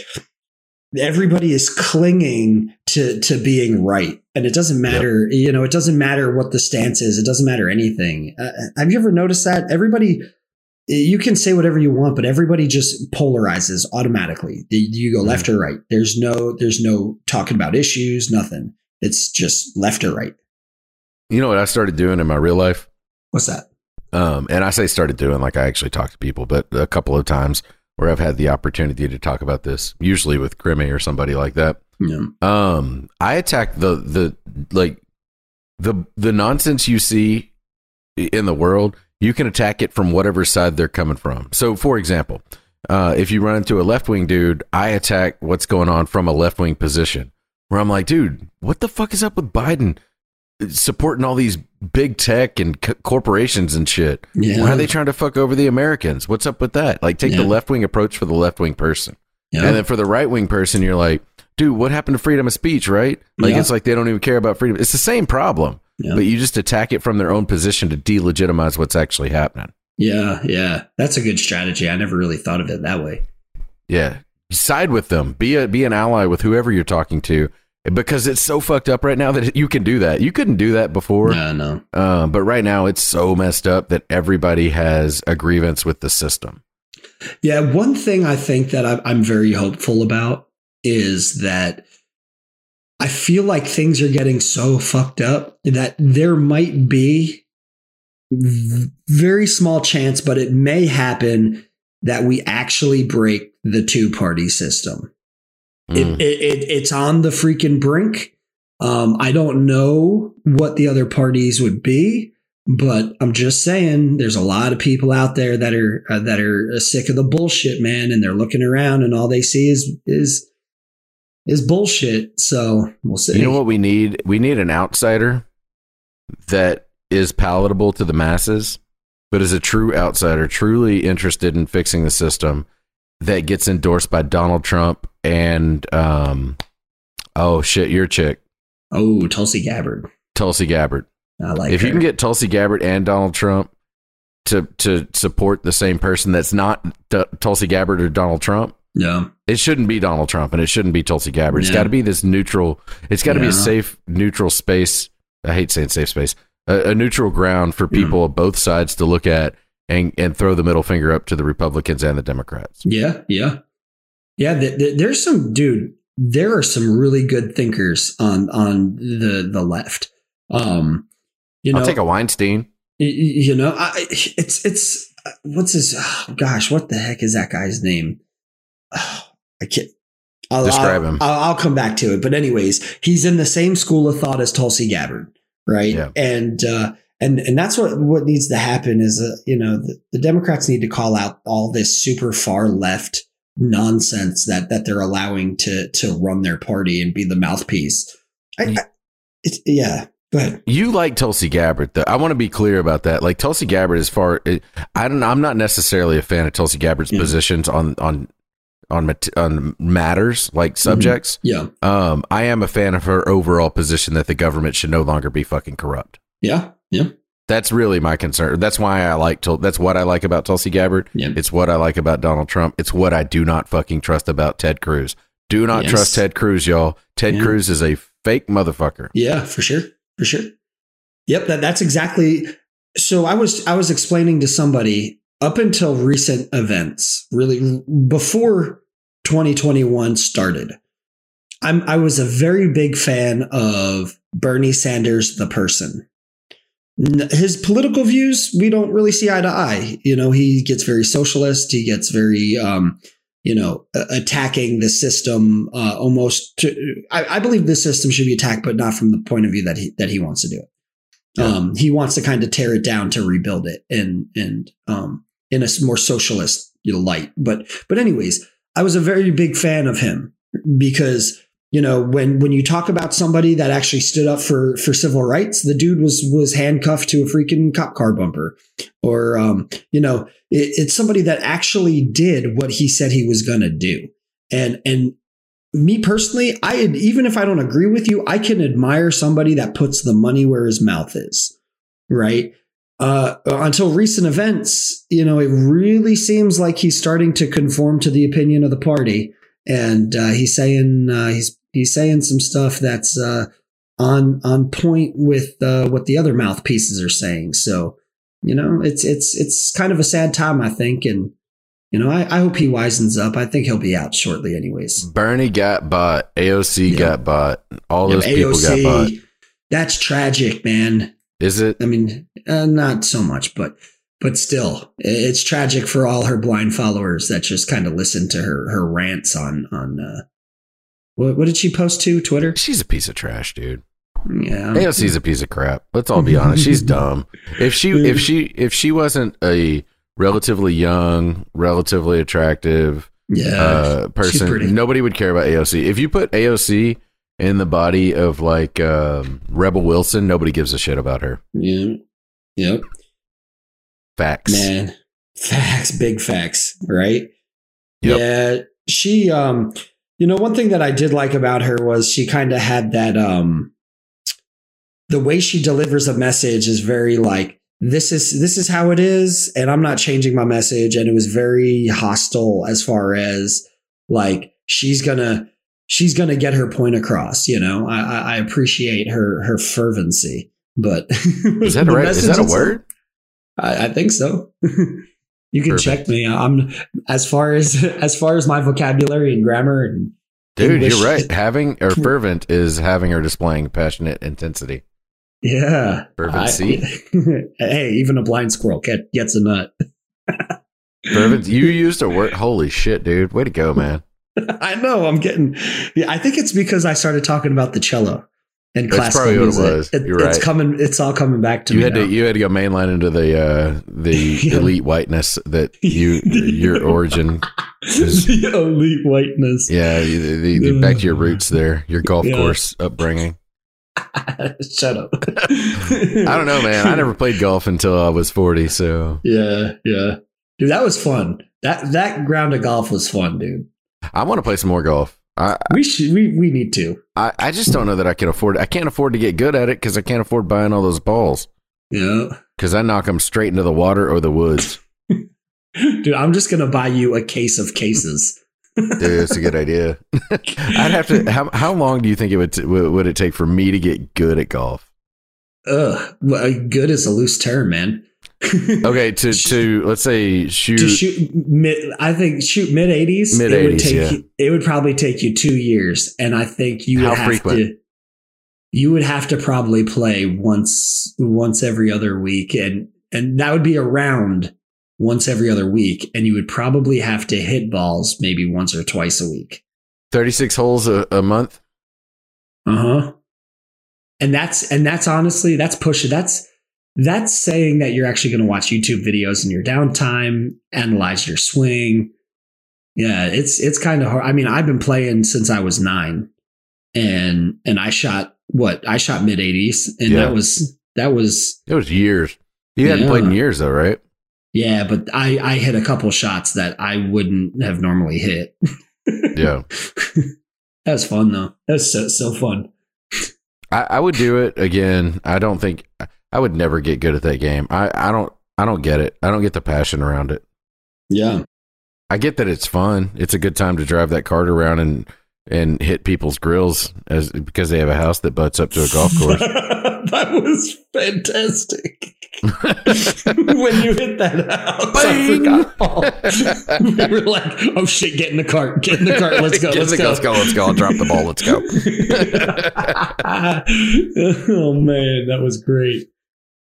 everybody is clinging to to being right. And it doesn't matter you know it doesn't matter what the stance is. It doesn't matter anything. Uh, have you ever noticed that? Everybody you can say whatever you want but everybody just polarizes automatically. You go left or right. There's no there's no talking about issues nothing it's just left or right You know what I started doing in my real life? what's that Um, and I say started doing like I actually talk to people, but a couple of times where I've had the opportunity to talk about this, usually with Grimmy or somebody like that. yeah Um, I attack the the like the the nonsense you see in the world. You can attack it from whatever side they're coming from. So, for example, uh, if you run into a left wing dude, I attack what's going on from a left wing position. Where I'm like, dude, what the fuck is up with Biden supporting all these big tech and c- corporations and shit? yeah Why are they trying to fuck over the Americans? What's up with that? Like, take the left wing approach for the left wing person. yeah And then for the right wing person, you're like, dude, what happened to freedom of speech, right? Like Yeah. it's like they don't even care about freedom. It's the same problem, Yeah. but you just attack it from their own position to delegitimize what's actually happening. Yeah, yeah. That's a good strategy. I never really thought of it that way. Yeah, side with them. Be a be an ally with whoever you're talking to, because it's so fucked up right now that you can do that. You couldn't do that before, Yeah, no. um, but right now it's so messed up that everybody has a grievance with the system. Yeah, one thing I think that I'm, I'm very hopeful about is that I feel like things are getting so fucked up that there might be very small chance, but it may happen that we actually break the two party system. Mm. It, it, it, it's on the freaking brink. Um, I don't know what the other parties would be, but I'm just saying there's a lot of people out there that are uh, that are sick of the bullshit, man, and they're looking around and all they see is is is bullshit. So we'll see. You know what we need? We need an outsider that is palatable to the masses, but is a true outsider, truly interested in fixing the system that gets endorsed by Donald Trump and um oh shit, your chick, Oh, Tulsi Gabbard. Tulsi Gabbard. I like if her. you can get Tulsi Gabbard and Donald Trump to to support the same person that's not D- Tulsi Gabbard or Donald Trump, yeah, it shouldn't be Donald Trump and it shouldn't be Tulsi Gabbard. It's Yeah. got to be this neutral. It's got to be a safe, neutral space. I hate saying safe space. A, a neutral ground for Yeah. people of both sides to look at and and throw the middle finger up to the Republicans and the Democrats. yeah, yeah, yeah. th- th- there's some dude. There are some really good thinkers on on the the left. Um, you know, I'll take a Weinstein. Y- y- you know I, it's it's what's his oh, gosh what the heck is that guy's name oh, i can't I'll, Describe I'll, him. I'll, I'll come back to it but anyways he's in the same school of thought as tulsi gabbard right Yeah. and uh and and that's what what needs to happen is uh, you know the, the democrats need to call out all this super far left nonsense that that they're allowing to to run their party and be the mouthpiece I, I, it's yeah ahead You like Tulsi Gabbard, though. I want to be clear about that. Like Tulsi Gabbard, as far I don't, I'm not necessarily a fan of Tulsi Gabbard's Yeah. positions on on on on matters like subjects. yeah Um, I am a fan of her overall position that the government should no longer be fucking corrupt. yeah yeah That's really my concern. That's why I like Tul- That's what I like about Tulsi Gabbard. Yeah. It's what I like about Donald Trump. It's what I do not fucking trust about Ted Cruz. Do not Yes. trust Ted Cruz, y'all. Ted Yeah. Cruz is a fake motherfucker. Yeah, for sure. For sure. Yep, that, that's exactly so I was I was explaining to somebody up until recent events, really before 2021 started. I'm I was a very big fan of Bernie Sanders the person. His political views we don't really see eye to eye. You know, he gets very socialist, he gets very um you know, attacking the system uh, almost. To, I, I believe the system should be attacked, but not from the point of view that he that he wants to do it. Yeah. Um, he wants to kind of tear it down to rebuild it, and and um, in a more socialist you know, light. But but anyways, I was a very big fan of him because you know when when you talk about somebody that actually stood up for for civil rights, the dude was was handcuffed to a freaking cop car bumper, or um, you know it, it's somebody that actually did what he said he was going to do, and and me personally, I even if I don't agree with you, I can admire somebody that puts the money where his mouth is, right? Uh, until recent events, you know, it really seems like he's starting to conform to the opinion of the party, and uh, he's saying uh, he's he's saying some stuff that's uh, on on point with uh, what the other mouthpieces are saying. So, you know, it's it's it's kind of a sad time, I think, and you know, I, I hope he wisens up. I think he'll be out shortly, anyways. Bernie got bought. AOC got bought. All those people got bought. that's tragic, man. Is it? I mean, uh, not so much, but but still, it's tragic for all her blind followers that just kind of listen to her her rants on on. Uh, what what did she post to Twitter? She's a piece of trash, dude. Yeah, AOC's a piece of crap. Let's all be honest. She's dumb. If she if she if she wasn't a relatively young, relatively attractive yeah, uh, person, nobody would care about AOC. If you put AOC in the body of like um, Rebel Wilson, nobody gives a shit about her. yeah, yep, Facts. man, facts, big facts, right? Yep. Yeah, she um You know, one thing that I did like about her was she kind of had that um the way she delivers a message is very like this is this is how it is and I'm not changing my message and it was very hostile as far as like she's going to she's going to get her point across, you know. I I appreciate her her fervency. But is that right? Is that a word? I, I think so. you can Perfect. check me. I'm as far as as far as my vocabulary and grammar and Dude, English. you're right. Having or fervent is having or displaying passionate intensity. Yeah. Fervency. hey, even a blind squirrel gets a nut. Fervent. You used a word. Holy shit, dude. Way to go, man. I know. I'm getting. Yeah, I think it's because I started talking about the cello and That's classical probably music. It was. It, You're it's coming. It's all coming back to you me. Had now. to, you had to go mainline into the uh, the yeah. elite whiteness that you your origin. Is, the elite whiteness. Yeah, the, the, the, back to your roots there. Your golf yeah. course upbringing. Shut up. I don't know, man. I never played golf until I was forty. So yeah, yeah, dude, that was fun. That that ground of golf was fun, dude. I want to play some more golf. I, we should. We we need to. I, I just don't know that I can afford. I can't afford to get good at it because I can't afford buying all those balls. Yeah. Because I knock them straight into the water or the woods. Dude, I'm just gonna buy you a case of cases. Dude, that's a good idea. I'd have to. How how long do you think it would t- would it take for me to get good at golf? Ugh, well, good is a loose term, man. okay, to to let's say shoot to shoot mid. I think shoot mid eighties. Mid eighties, yeah. You, it would probably take you two years, and I think you would How have frequent? to. You would have to probably play once once every other week, and and that would be around once every other week, and you would probably have to hit balls maybe once or twice a week. Thirty six holes a, a month. Uh huh. And that's and that's honestly that's pushing that's that's saying that you're actually going to watch YouTube videos in your downtime, analyze your swing. Yeah, it's it's kind of hard. I mean, I've been playing since I was nine, and and I shot what I shot mid eighties, and yeah. that was that was it was years. You hadn't played in years though, right? Yeah, but I I hit a couple shots that I wouldn't have normally hit. yeah, that was fun though. That was so so fun. I, I would do it again. I don't think I would never get good at that game. I, I don't I don't get it. I don't get the passion around it. Yeah. I get that it's fun. It's a good time to drive that cart around and and hit people's grills as because they have a house that butts up to a golf course. that was fantastic. when you hit that house, Bang! I forgot. we were like, "Oh shit, get in the cart, get in the cart, let's go, let's go. let's go, let's go, I'll drop the ball, let's go." oh man, that was great.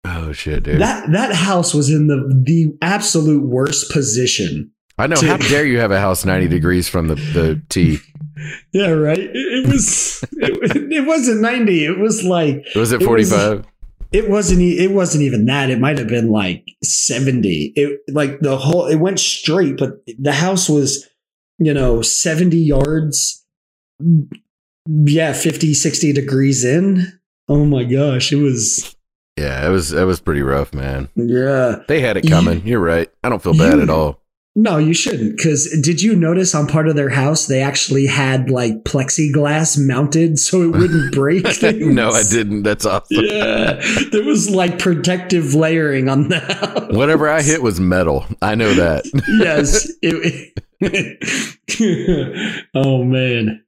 Oh shit, dude! That that house was in the the absolute worst position. I know. To, How dare you have a house ninety degrees from the the tee? Yeah, right. It, it was. it, it, wasn't ninety. It was like. Was it forty five? It wasn't. It wasn't even that. It might have been like seventy. It like the whole. It went straight, but the house was, you know, seventy yards. Yeah, 50, 60 degrees in. Oh my gosh, it was yeah, it was it was pretty rough, man. Yeah. They had it coming. You, are right. I don't feel bad you, at all. No, you shouldn't. Because did you notice on part of their house they actually had like plexiglass mounted so it wouldn't break? no, I didn't. That's awesome. Yeah, there was like protective layering on the house. Whatever I hit was metal. I know that. yes. It, oh man,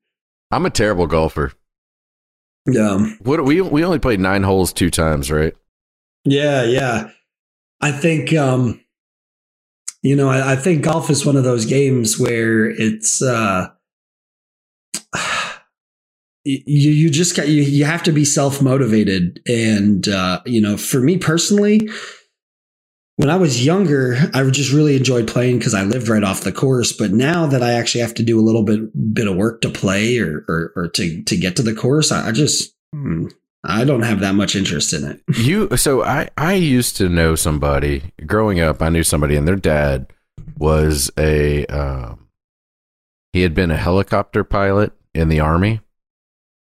I'm a terrible golfer. Yeah. What we we only played nine holes two times, right? Yeah, yeah. I think um you know, I, I think golf is one of those games where it's uh you you just got you you have to be self motivated and uh you know for me personally when I was younger I just really enjoyed playing because I lived right off the course but now that I actually have to do a little bit bit of work to play or or, or to to get to the course I, I just hmm, I don't have that much interest in it. you so I I used to know somebody growing up. I knew somebody, and their dad was a um, he had been a helicopter pilot in the army,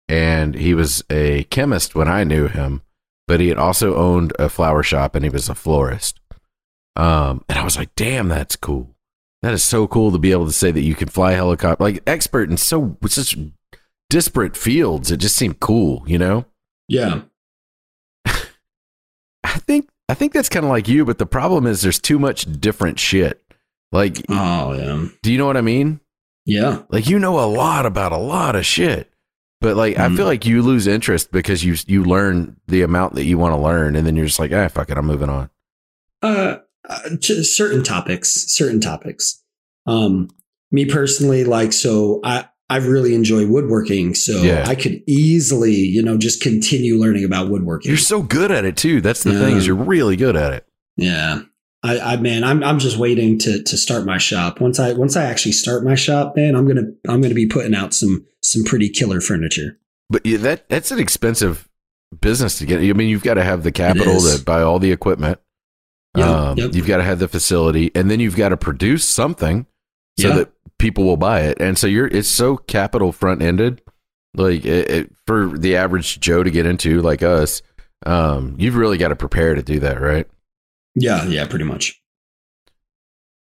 and he was a chemist when I knew him. But he had also owned a flower shop, and he was a florist. Um, and I was like, "Damn, that's cool." That is so cool to be able to say that you can fly a helicopter, like expert in so such disparate fields. It just seemed cool, you know. Yeah. I think I think that's kind of like you, but the problem is there's too much different shit. Like, Oh yeah. do you know what I mean? Yeah. Like you know a lot about a lot of shit, but like I Mhm. feel like you lose interest because you you learn the amount that you want to learn, and then you're just like, ah, fuck it, I'm moving on. Uh, uh to certain topics, certain topics. Um, me personally, like, so I, I really enjoy woodworking. So Yeah. I could easily, you know, just continue learning about woodworking. You're so good at it too. That's the thing is you're really good at it. Yeah. I, I man, I'm I'm just waiting to to start my shop. Once I once I actually start my shop, man, I'm gonna I'm gonna be putting out some some pretty killer furniture. But yeah, that that's an expensive business to get. I mean, you've got to have the capital to buy all the equipment. Yep, um, yep. You've got to have the facility, and then you've got to produce something so Yeah. that people will buy it. And so you're it's so capital front ended, like it, it, for the average Joe to get into, like us. Um, you've really got to prepare to do that, right? Yeah, yeah, pretty much.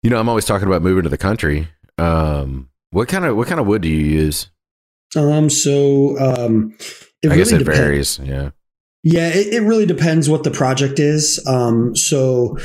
You know, I'm always talking about moving to the country. Um, what kind of what kind of wood do you use? Um, so um, it I guess it depen- varies. Yeah. Yeah, it, it really depends what the project is. Um, so,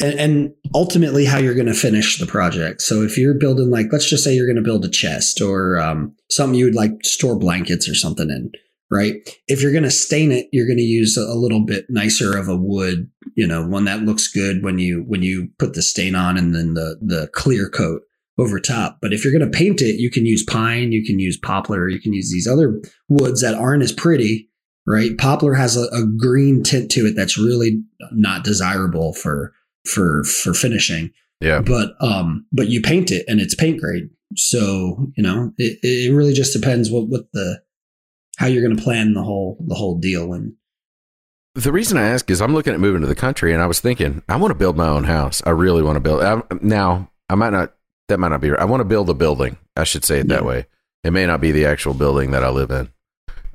and, and ultimately how you're going to finish the project. So, if you're building like, let's just say you're going to build a chest or um, something you would like store blankets or something in, right? If you're going to stain it, you're going to use a, little bit nicer of a wood, you know, one that looks good when you when you put the stain on, and then the the clear coat over top. But if you're going to paint it, you can use pine, you can use poplar, you can use these other woods that aren't as pretty right? Poplar has a, a green tint to it that's really not desirable for for for finishing. Yeah. But um, but you paint it and it's paint grade. So you know, it, it really just depends what what the how you're going to plan the whole the whole deal and The reason I ask is I'm looking at moving to the country, and I was thinking I want to build my own house. I really want to build. I, now I might not. That might not be right. I want to build a building. I should say it that way. It may not be the actual building that I live in.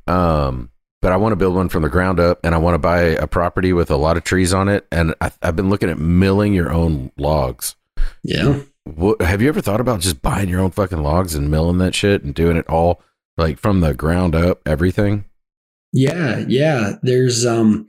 Um, but I want to build one from the ground up, and I want to buy a property with a lot of trees on it. And I, I've been looking at milling your own logs. yeah. What, have you ever thought about just buying your own fucking logs and milling that shit and doing it all like from the ground up, everything? Yeah, yeah. There's um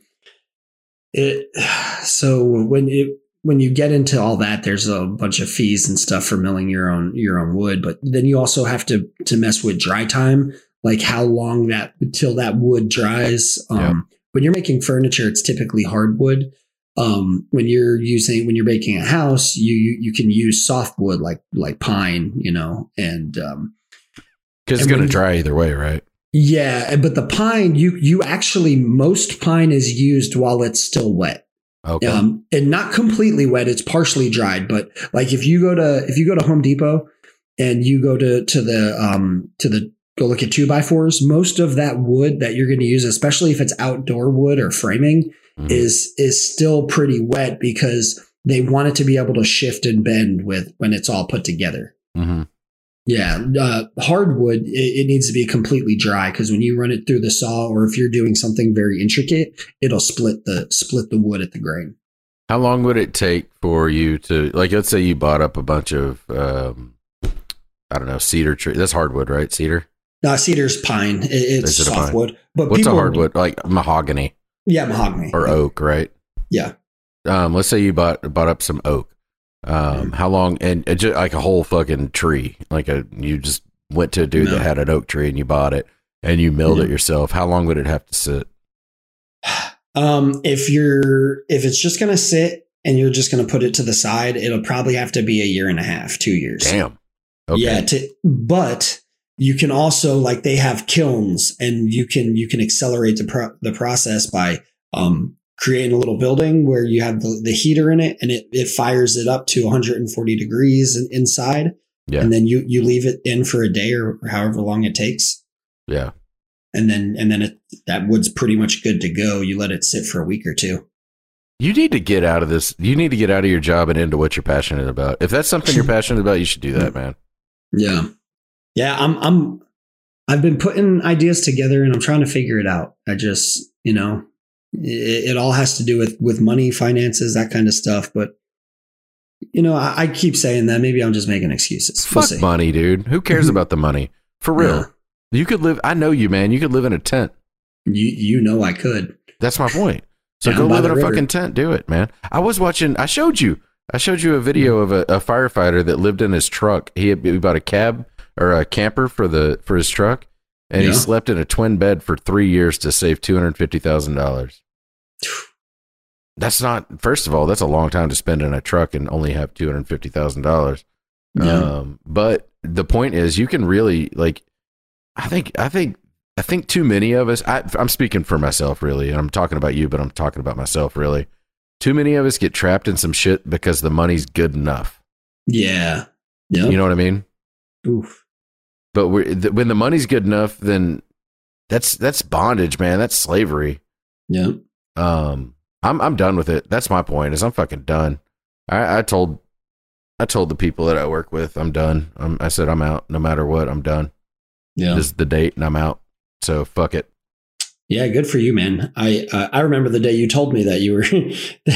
it so when it when you get into all that, there's a bunch of fees and stuff for milling your own your own wood, but then you also have to to mess with dry time, like how long that until that wood dries. Um Yeah. when you're making furniture, it's typically hardwood. Um when you're using when you're making a house, you you, you can use softwood like like pine, you know, and um Because it's going to dry either way, right? yeah, but the pine, you you actually most pine is used while it's still wet. Okay. Um, and not completely wet, it's partially dried. But like if you go to if you go to Home Depot and you go to to the um to the go look at two by fours, most of that wood that you're going to use, especially if it's outdoor wood or framing, Mhm. is is still pretty wet because they want it to be able to shift and bend with when it's all put together. Mhm. Yeah, uh, hardwood it, it needs to be completely dry because when you run it through the saw, or if you're doing something very intricate, it'll split the split the wood at the grain. How long would it take for you to like? Let's say you bought up a bunch of, um, I don't know, cedar tree. That's hardwood, right? Cedar. Now, cedar's pine; it, it's it softwood. But What's a hardwood? Like mahogany Yeah, mahogany or oak, right? Yeah, Um, let's say you bought bought up some oak. Um, how long? And just like a whole fucking tree. Like a you just went to a dude No. that had an oak tree and you bought it and you milled it yourself. How long would it have to sit? Um, if you're if it's just gonna sit and you're just gonna put it to the side, it'll probably have to be a year and a half, two years. Damn. Okay. Yeah, to, but you can also like they have kilns, and you can you can accelerate the pro- the process by um, creating a little building where you have the, the heater in it, and it it fires it up to 140 degrees in, inside, Yeah. and then you you leave it in for a day or however long it takes, Yeah. and then and then it, that wood's pretty much good to go. You let it sit for a week or two. You need to get out of this. You need to get out of your job and into what you're passionate about. If that's something you're passionate about, you should do that, man. Yeah. Yeah, I'm I'm I've been putting ideas together and I'm trying to figure it out. I just, you know, it, it all has to do with with money, finances, that kind of stuff, but you know, I, I, keep saying that. Maybe I'm just making excuses. Fuck we'll money, dude. Who cares mm-hmm. about the money? For real. Yeah. You could live. I know you, man. You could live in a tent. You you know I could. That's my point. So go live in a river. fucking tent. Do it, man. I was watching. I showed you. I showed you a video mm-hmm. of a, a firefighter that lived in his truck. He had he bought a cab or a camper for the for his truck, and yeah. he slept in a twin bed for three years to save two hundred fifty thousand dollars. That's not. First of all, that's a long time to spend in a truck and only have two hundred fifty thousand dollars. Yeah. Um, but the point is, you can really like. I think. I think. I think too many of us. I, I'm speaking for myself, really. And I'm talking about you, but I'm talking about myself, really. Too many of us get trapped in some shit because the money's good enough. Yeah. Yeah. You know what I mean? Oof. But th- when the money's good enough, then that's that's bondage, man. That's slavery. Yeah. Um, I'm I'm done with it. That's my point. Is I'm fucking done. I, I told I told the people that I work with I'm done. I'm, I said I'm out. No matter what, I'm done. Yeah. This is the date, and I'm out. So fuck it. Yeah, good for you, man. I uh, I remember the day you told me that you were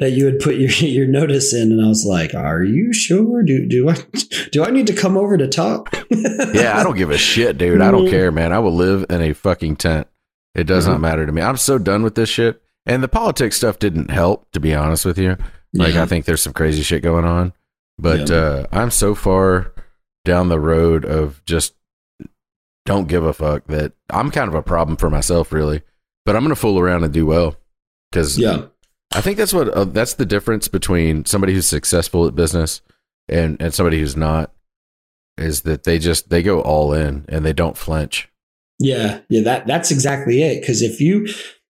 that you had put your your notice in, and I was like, "Are you sure? Do do I do I need to come over to talk?" yeah, I don't give a shit, dude. I don't care, man. I will live in a fucking tent. It does mm-hmm. not matter to me. I'm so done with this shit. And the politics stuff didn't help, to be honest with you. Like yeah. I think there's some crazy shit going on, but yeah. uh, I'm so far down the road of just don't give a fuck that I'm kind of a problem for myself, really. But I'm gonna fool around and do well because yeah, I think that's what uh, that's the difference between somebody who's successful at business and and somebody who's not is that they just they go all in and they don't flinch. Yeah, yeah, that that's exactly it. Because if you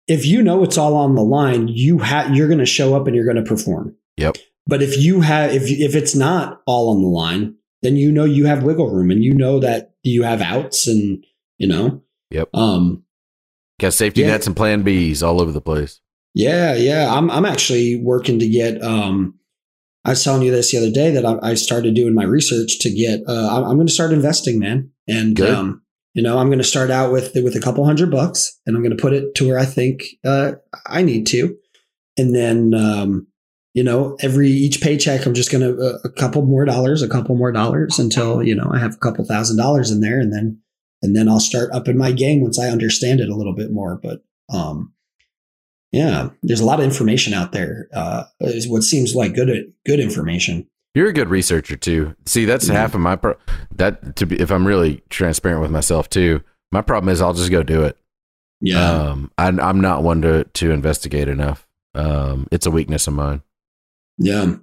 if you know it's all on the line, you have you're going to show up and you're going to perform. Yep. But if you have if if it's not all on the line, then you know you have wiggle room and you know that you have outs and you know. Yep. Um got safety yeah. nets and plan Bs all over the place. Yeah, yeah. I'm I'm actually working to get um I was telling you this the other day that I, I started doing my research to get uh I'm, I'm going to start investing, man. And Good. um you know, I'm going to start out with with a couple hundred bucks and I'm going to put it to where I think uh I need to. And then um you know, every each paycheck, I'm just going to uh, a couple more dollars, a couple more dollars until you know I have a couple thousand dollars in there, and then and then I'll start up in my game once I understand it a little bit more. But um, yeah, there's a lot of information out there. Uh, is what seems like good good information. You're a good researcher too. See, that's yeah. half of my pro- that to be if I'm really transparent with myself too. My problem is I'll just go do it. Yeah, um, I, I'm not one to to investigate enough. Um, it's a weakness of mine. Yeah.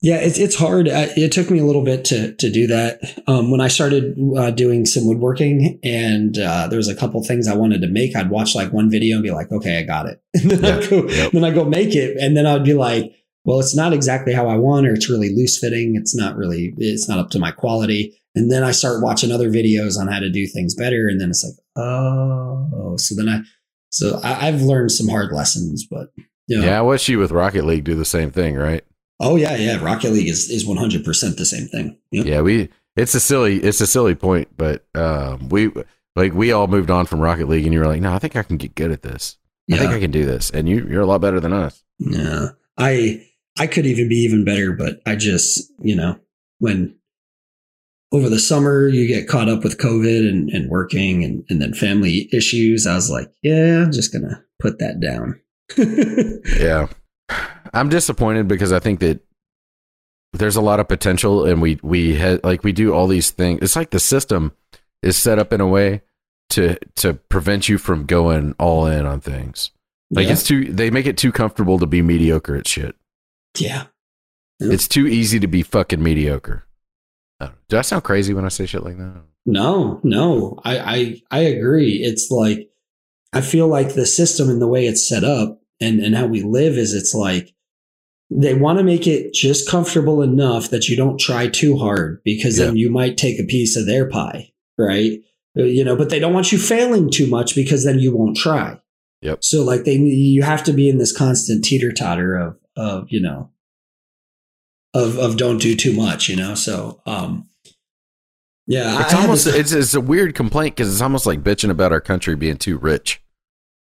Yeah, it's it's hard. It took me a little bit to to do that. Um, when I started uh, doing some woodworking, and uh, there was a couple things I wanted to make, I'd watch like one video and be like, "Okay, I got it." and then, I go, yep. then I go make it, and then I'd be like, "Well, it's not exactly how I want, or it's really loose fitting. It's not really, it's not up to my quality." And then I start watching other videos on how to do things better, and then it's like, "Oh," so then I, so I, I've learned some hard lessons, but yeah. Yeah. You with Rocket League do the same thing, right? Oh yeah, yeah. Rocket League is is one hundred percent the same thing. Yep. Yeah, we. It's a silly. It's a silly point, but um, we like we all moved on from Rocket League, and you were like, "No, I think I can get good at this. I think I can do this." And you you're a lot better than us. Yeah, I I could even be even better, but I just you know when over the summer you get caught up with COVID and, and working and, and then family issues, I was like, yeah, I'm just gonna put that down. Yeah. I'm disappointed because I think that there's a lot of potential and we we had like we do all these things. It's like the system is set up in a way to to prevent you from going all in on things. Like yeah. it's too they make it too comfortable to be mediocre at shit. Yeah. yeah. It's too easy to be fucking mediocre. Do I sound crazy when I say shit like that? No, no. I I I agree. It's like I feel like the system and the way it's set up and, and how we live is it's like they want to make it just comfortable enough that you don't try too hard because yeah. then you might take a piece of their pie, right? Uh, you know, but they don't want you failing too much because then you won't try. Yep. So like they you have to be in this constant teeter totter of of you know of of don't do too much, you know. So um yeah, it's I almost it's it's a weird complaint because it's almost like bitching about our country being too rich.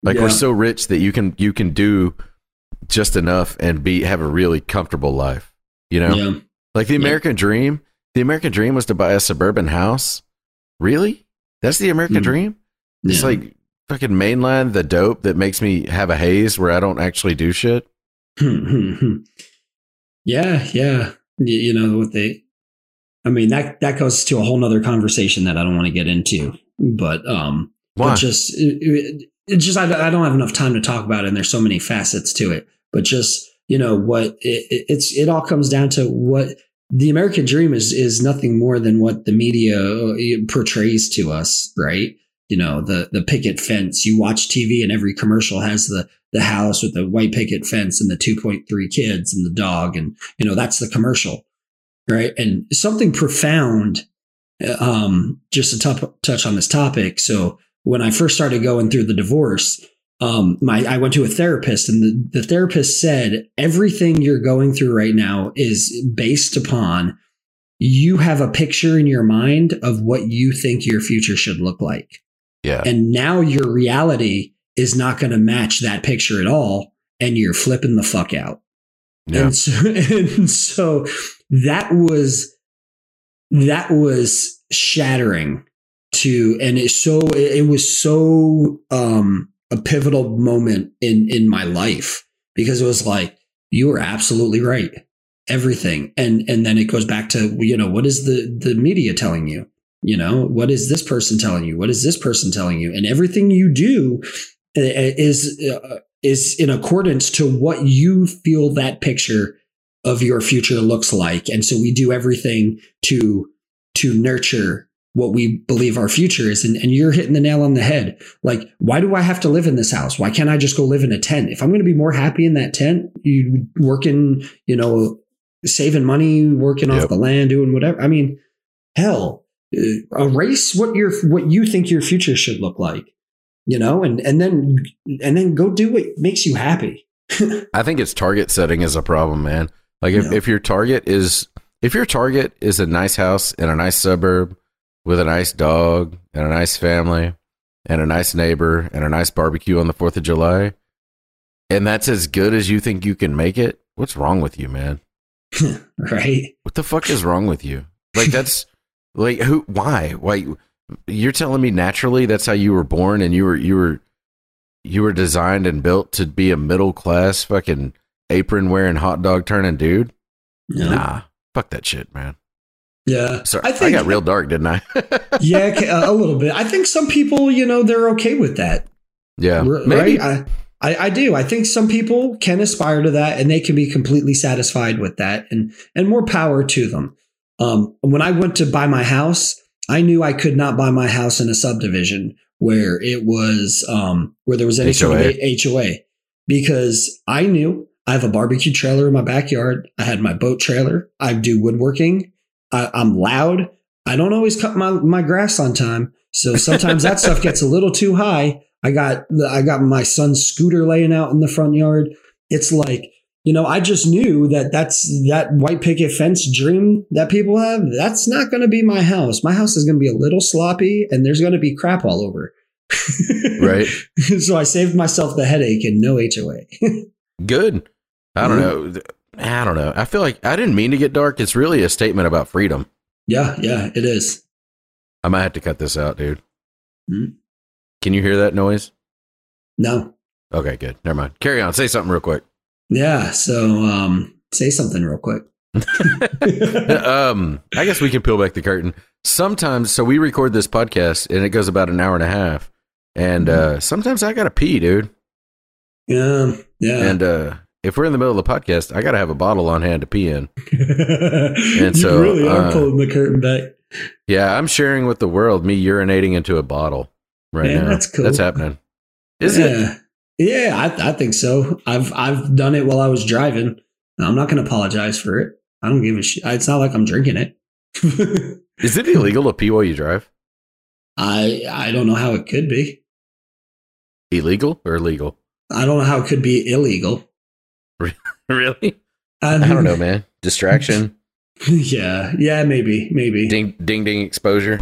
Like yeah. we're so rich that you can you can do just enough and be have a really comfortable life. You know, Yeah. like the Yeah. American dream. The American dream was to buy a suburban house. Really? That's the American Hmm. dream. It's like fucking mainland the dope that makes me have a haze where I don't actually do shit. yeah, yeah. You know what they? I mean that that goes to a whole nother conversation that I don't want to get into. But um, Why? but just it, it, just I, I don't have enough time to talk about it, and there's so many facets to it. But just you know what it, it, it's it all comes down to what the American dream is is nothing more than what the media uh, portrays to us, right? You know the the picket fence. You watch TV, and every commercial has the the house with the white picket fence and the 2.3 kids and the dog, and you know that's the commercial, right? And something profound. Um, just to t- touch on this topic. So when I first started going through the divorce, um, my I went to a therapist, and the, the therapist said everything you're going through right now is based upon you have a picture in your mind of what you think your future should look like, yeah. and now your reality is not going to match that picture at all, and you're flipping the fuck out. yeah. And so, and so that was that was shattering to and it so it was so um a pivotal moment in in my life because it was like you were absolutely right. Everything. And and then it goes back to you know what is the the media telling you? You know what is this person telling you? What is this person telling you? And everything you do uh, is uh, is in accordance to what you feel that picture of your future looks like. And so we do everything to to nurture what we believe our future is. And, and you're hitting the nail on the head. Like why do i have to live in this house? Why can't i just go live in a tent? If i'm going to be more happy in that tent you working you know saving money working off the land doing whatever i mean hell uh, erase what your what you think your future should look like you know? And and then and then go do what makes you happy. I think it's target setting is a problem, man. Like if, Yeah. if your target is if your target is a nice house in a nice suburb with a nice dog and a nice family and a nice neighbor and a nice barbecue on the 4th of July and that's as good as you think you can make it, what's wrong with you, man? right What the fuck is wrong with you? Like that's like who why? Why you're telling me naturally that's how you were born and you were you were you were designed and built to be a middle class fucking apron wearing hot dog turning dude? yeah Nah. Fuck that shit, man. yeah Sorry. I I, think- got real dark, didn't I? yeah a little bit i think some people you know they're okay with that yeah. R- Maybe. right I, I i do i think some people can aspire to that and they can be completely satisfied with that and and more power to them um when i went to buy my house i knew i could not buy my house in a subdivision where it was um where there was any sort of HOA because I knew I have a barbecue trailer in my backyard. I had my boat trailer. I do woodworking. I, I'm loud. I don't always cut my, my grass on time. So sometimes that stuff gets a little too high. I got I got my son's scooter laying out in the front yard. It's like, you know, I just knew that that's that white picket fence dream that people have. That's not going to be my house. My house is going to be a little sloppy and there's going to be crap all over. right. so I saved myself the headache and no HOA. Good. I don't Mhm. know. I don't know. I feel like I didn't mean to get dark. It's really a statement about freedom. yeah, yeah, it is. I might have to cut this out, dude. Mhm. Can you hear that noise? No. Okay, good. Never mind. Carry on. Say something real quick. Yeah. So um say something real quick. um, I guess we can peel back the curtain. Sometimes, so we record this podcast and it goes about an hour and a half, and uh, sometimes I gotta pee, dude. yeah. Yeah. And uh, if we're in the middle of the podcast, I gotta have a bottle on hand to pee in. you so, really are uh, pulling the curtain back. Yeah, I'm sharing with the world me urinating into a bottle right Yeah, now. that's cool. That's happening. Is yeah. it? Yeah, I, I think so. I've I've done it while I was driving. I'm not going to apologize for it. I don't give a shit. It's not like I'm drinking it. Is it illegal to pee while you drive? I I don't know how it could be. Illegal or legal? I don't know how it could be illegal. Really? I, I don't know, man. Distraction, yeah, yeah, maybe, maybe. ding, ding, ding, exposure.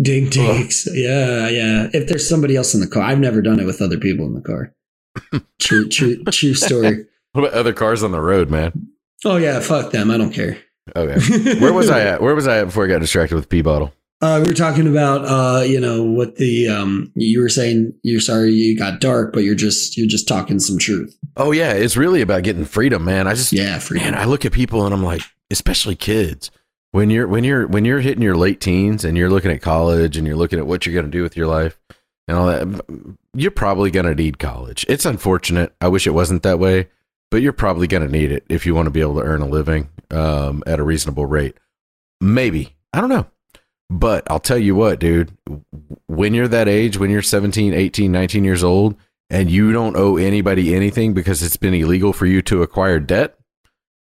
Ding dings. Yeah, yeah. If there's somebody else in the car, I've never done it with other people in the car. True, true, true story. What about other cars on the road, man? Oh yeah, fuck them. I don't care. Okay. Where was I at? Where was I at before I got distracted with pee bottle? Uh, we were talking about, uh, you know, what the um, you were saying. You're sorry you got dark, but you're just you're just talking some truth. Oh yeah, it's really about getting freedom, man. I just Yeah, freedom. man, I look at people and I'm like, especially kids. When you're when you're when you're hitting your late teens and you're looking at college and you're looking at what you're going to do with your life and all that, you're probably going to need college. It's unfortunate. I wish it wasn't that way, but you're probably going to need it if you want to be able to earn a living um, at a reasonable rate. Maybe I don't know, but I'll tell you what, dude. When you're that age, when you're 17, 18, 19 years old, and you don't owe anybody anything because it's been illegal for you to acquire debt,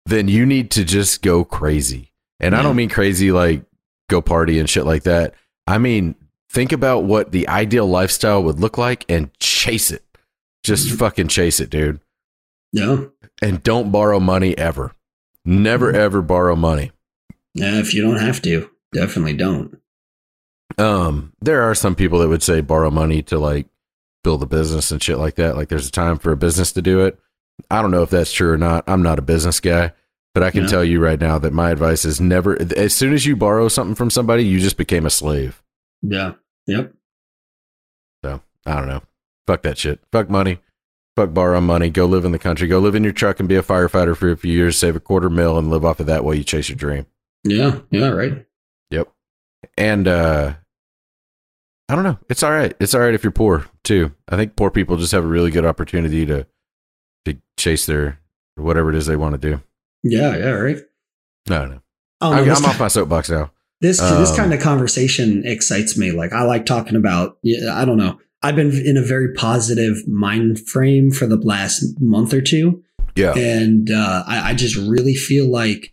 then you need to just go crazy. And I don't mean crazy like go party and shit like that. I mean, think about what the ideal lifestyle would look like and chase it. Just Mhm. fucking chase it, dude. yeah, And don't borrow money ever. Never Mhm. ever borrow money. yeah. If you don't have to, definitely don't. Um, there are some people that would say borrow money to like build a business and shit like that. Like there's a time for a business to do it. I don't know if that's true or not. I'm not a business guy, but I can Yeah. tell you right now that my advice is never as soon as you borrow something from somebody, you just became a slave. Yeah. Yep. So I don't know. Fuck that shit. Fuck money. Fuck borrow money. Go live in the country. Go live in your truck and be a firefighter for a few years, save a quarter mil and live off of that while you chase your dream. Yeah. Yeah. Right. And uh I don't know. It's all right. It's all right if you're poor too. I think poor people just have a really good opportunity to to chase their whatever it is they want to do. Yeah. Yeah. Right. I don't know. Oh, I, no, this I'm off my soapbox now. This this Um, kind of conversation excites me. Like I like talking about. Yeah, I don't know. I've been in a very positive mind frame for the last month or two, Yeah. and uh, I, I just really feel like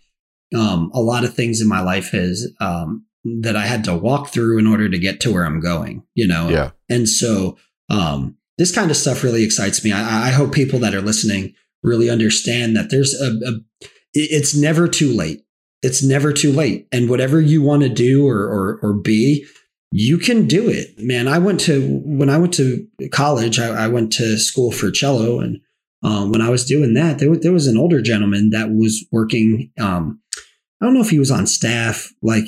um, a lot of things in my life has um, that I had to walk through in order to get to where I'm going. You know. Yeah. And so um, this kind of stuff really excites me. I, I hope people that are listening really understand that there's a, a it's never too late. It's never too late. And whatever you want to do or, or or be, you can do it, man. I went to when I went to college. I, I went to school for cello, and um, when I was doing that, there, there was an older gentleman that was working. Um, I don't know if he was on staff. Like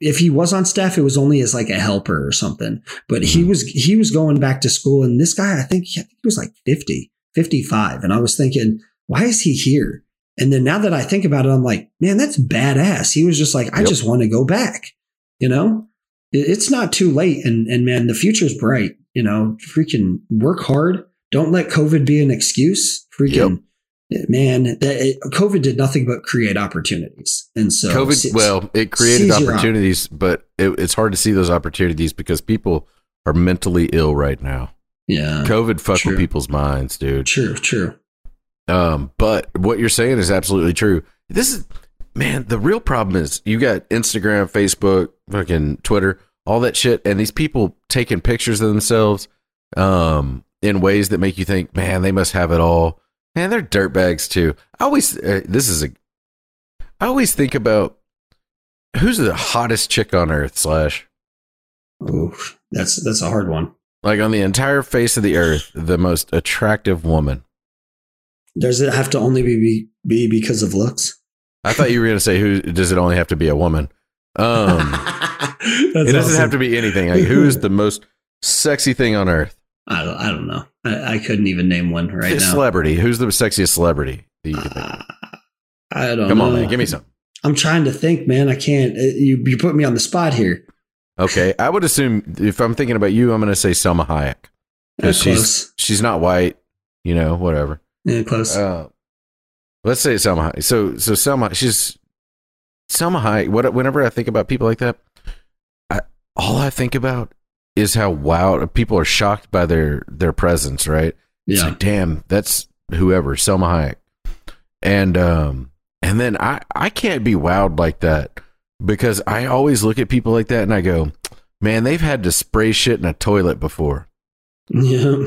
if he was on staff, it was only as like a helper or something. But he Mhm. was he was going back to school, and this guy, I think, I think he was like 50, 55. and I was thinking, why is he here? And then now that I think about it, I'm like, man, that's badass. He was just like, I Yep. just want to go back. You know, it's not too late, and and man, the future's bright. You know, freaking work hard. Don't let COVID be an excuse. Freaking man, that, it, COVID did nothing but create opportunities, and so COVID, si- well, it created opportunities, but it, it's hard to see those opportunities because people are mentally ill right now. yeah, COVID fucked true. with people's minds, dude. true, true. Um, but what you're saying is absolutely true. This is, man, the real problem is you got Instagram, Facebook, fucking Twitter, all that shit, and these people taking pictures of themselves, um, in ways that make you think, man, they must have it all. Man, they're dirtbags too. I always, uh, this is a, I always think about who's the hottest chick on earth, slash, Oof, that's that's a hard one. like on the entire face of the earth, the most attractive woman. Does it have to only be be, be because of looks? I thought you were going to say, who does it only have to be a woman? Um, it doesn't have to be anything. Like, who is the most sexy thing on earth? I don't, I don't know. I, I couldn't even name one right now. celebrity. Who's the sexiest celebrity? that you can? Uh, I don't know. Come know. on, man. Give me some. I'm trying to think, man. I can't. uh, You you put me on the spot here. Okay, I would assume if I'm thinking about you, I'm going to say Salma Hayek because she's close. she's not white. You know, whatever. Yeah, close. Uh, let's say Salma Hayek. So so Salma, she's Salma Hayek. What whenever I think about people like that, I, all I think about is how wow people are shocked by their their presence. Right? It's yeah. like, damn, that's whoever, Salma Hayek. And um and then I I can't be wowed like that because I always look at people like that and I go, man, they've had to spray shit in a toilet before. yeah.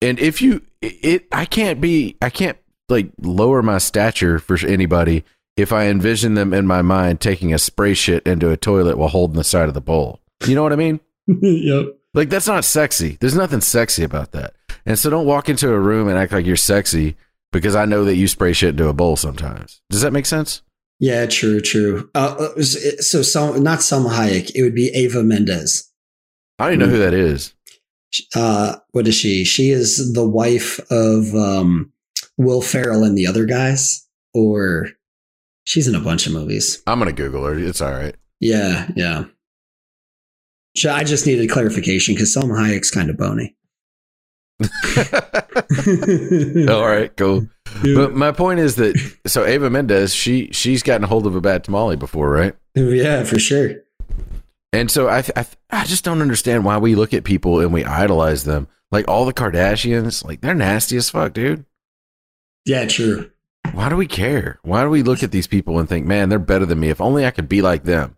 And if you it I can't be I can't like lower my stature for anybody if I envision them in my mind taking a spray shit into a toilet while holding the side of the bowl. You know what I mean? yep. Like that's not sexy. There's nothing sexy about that. And so don't walk into a room and act like you're sexy because I know that you spray shit into a bowl sometimes. Does that make sense? Yeah, true, true. Uh, uh, so, so not Salma Hayek. It would be Eva Mendes. I don't even know who that is. Uh, what is she? She is the wife of um, Will Ferrell and the other guys, or she's in a bunch of movies. I'm gonna Google her. It's all right. Yeah, yeah. I just needed clarification because Salma Hayek's kind of bony. all right, cool. Yeah. But my point is that so Eva Mendes, she she's gotten a hold of a bad tamale before, right? Yeah, for sure. And so I, I I just don't understand why we look at people and we idolize them. Like all the Kardashians, like they're nasty as fuck, dude. Yeah, true. Why do we care? Why do we look at these people and think, man, they're better than me? If only I could be like them.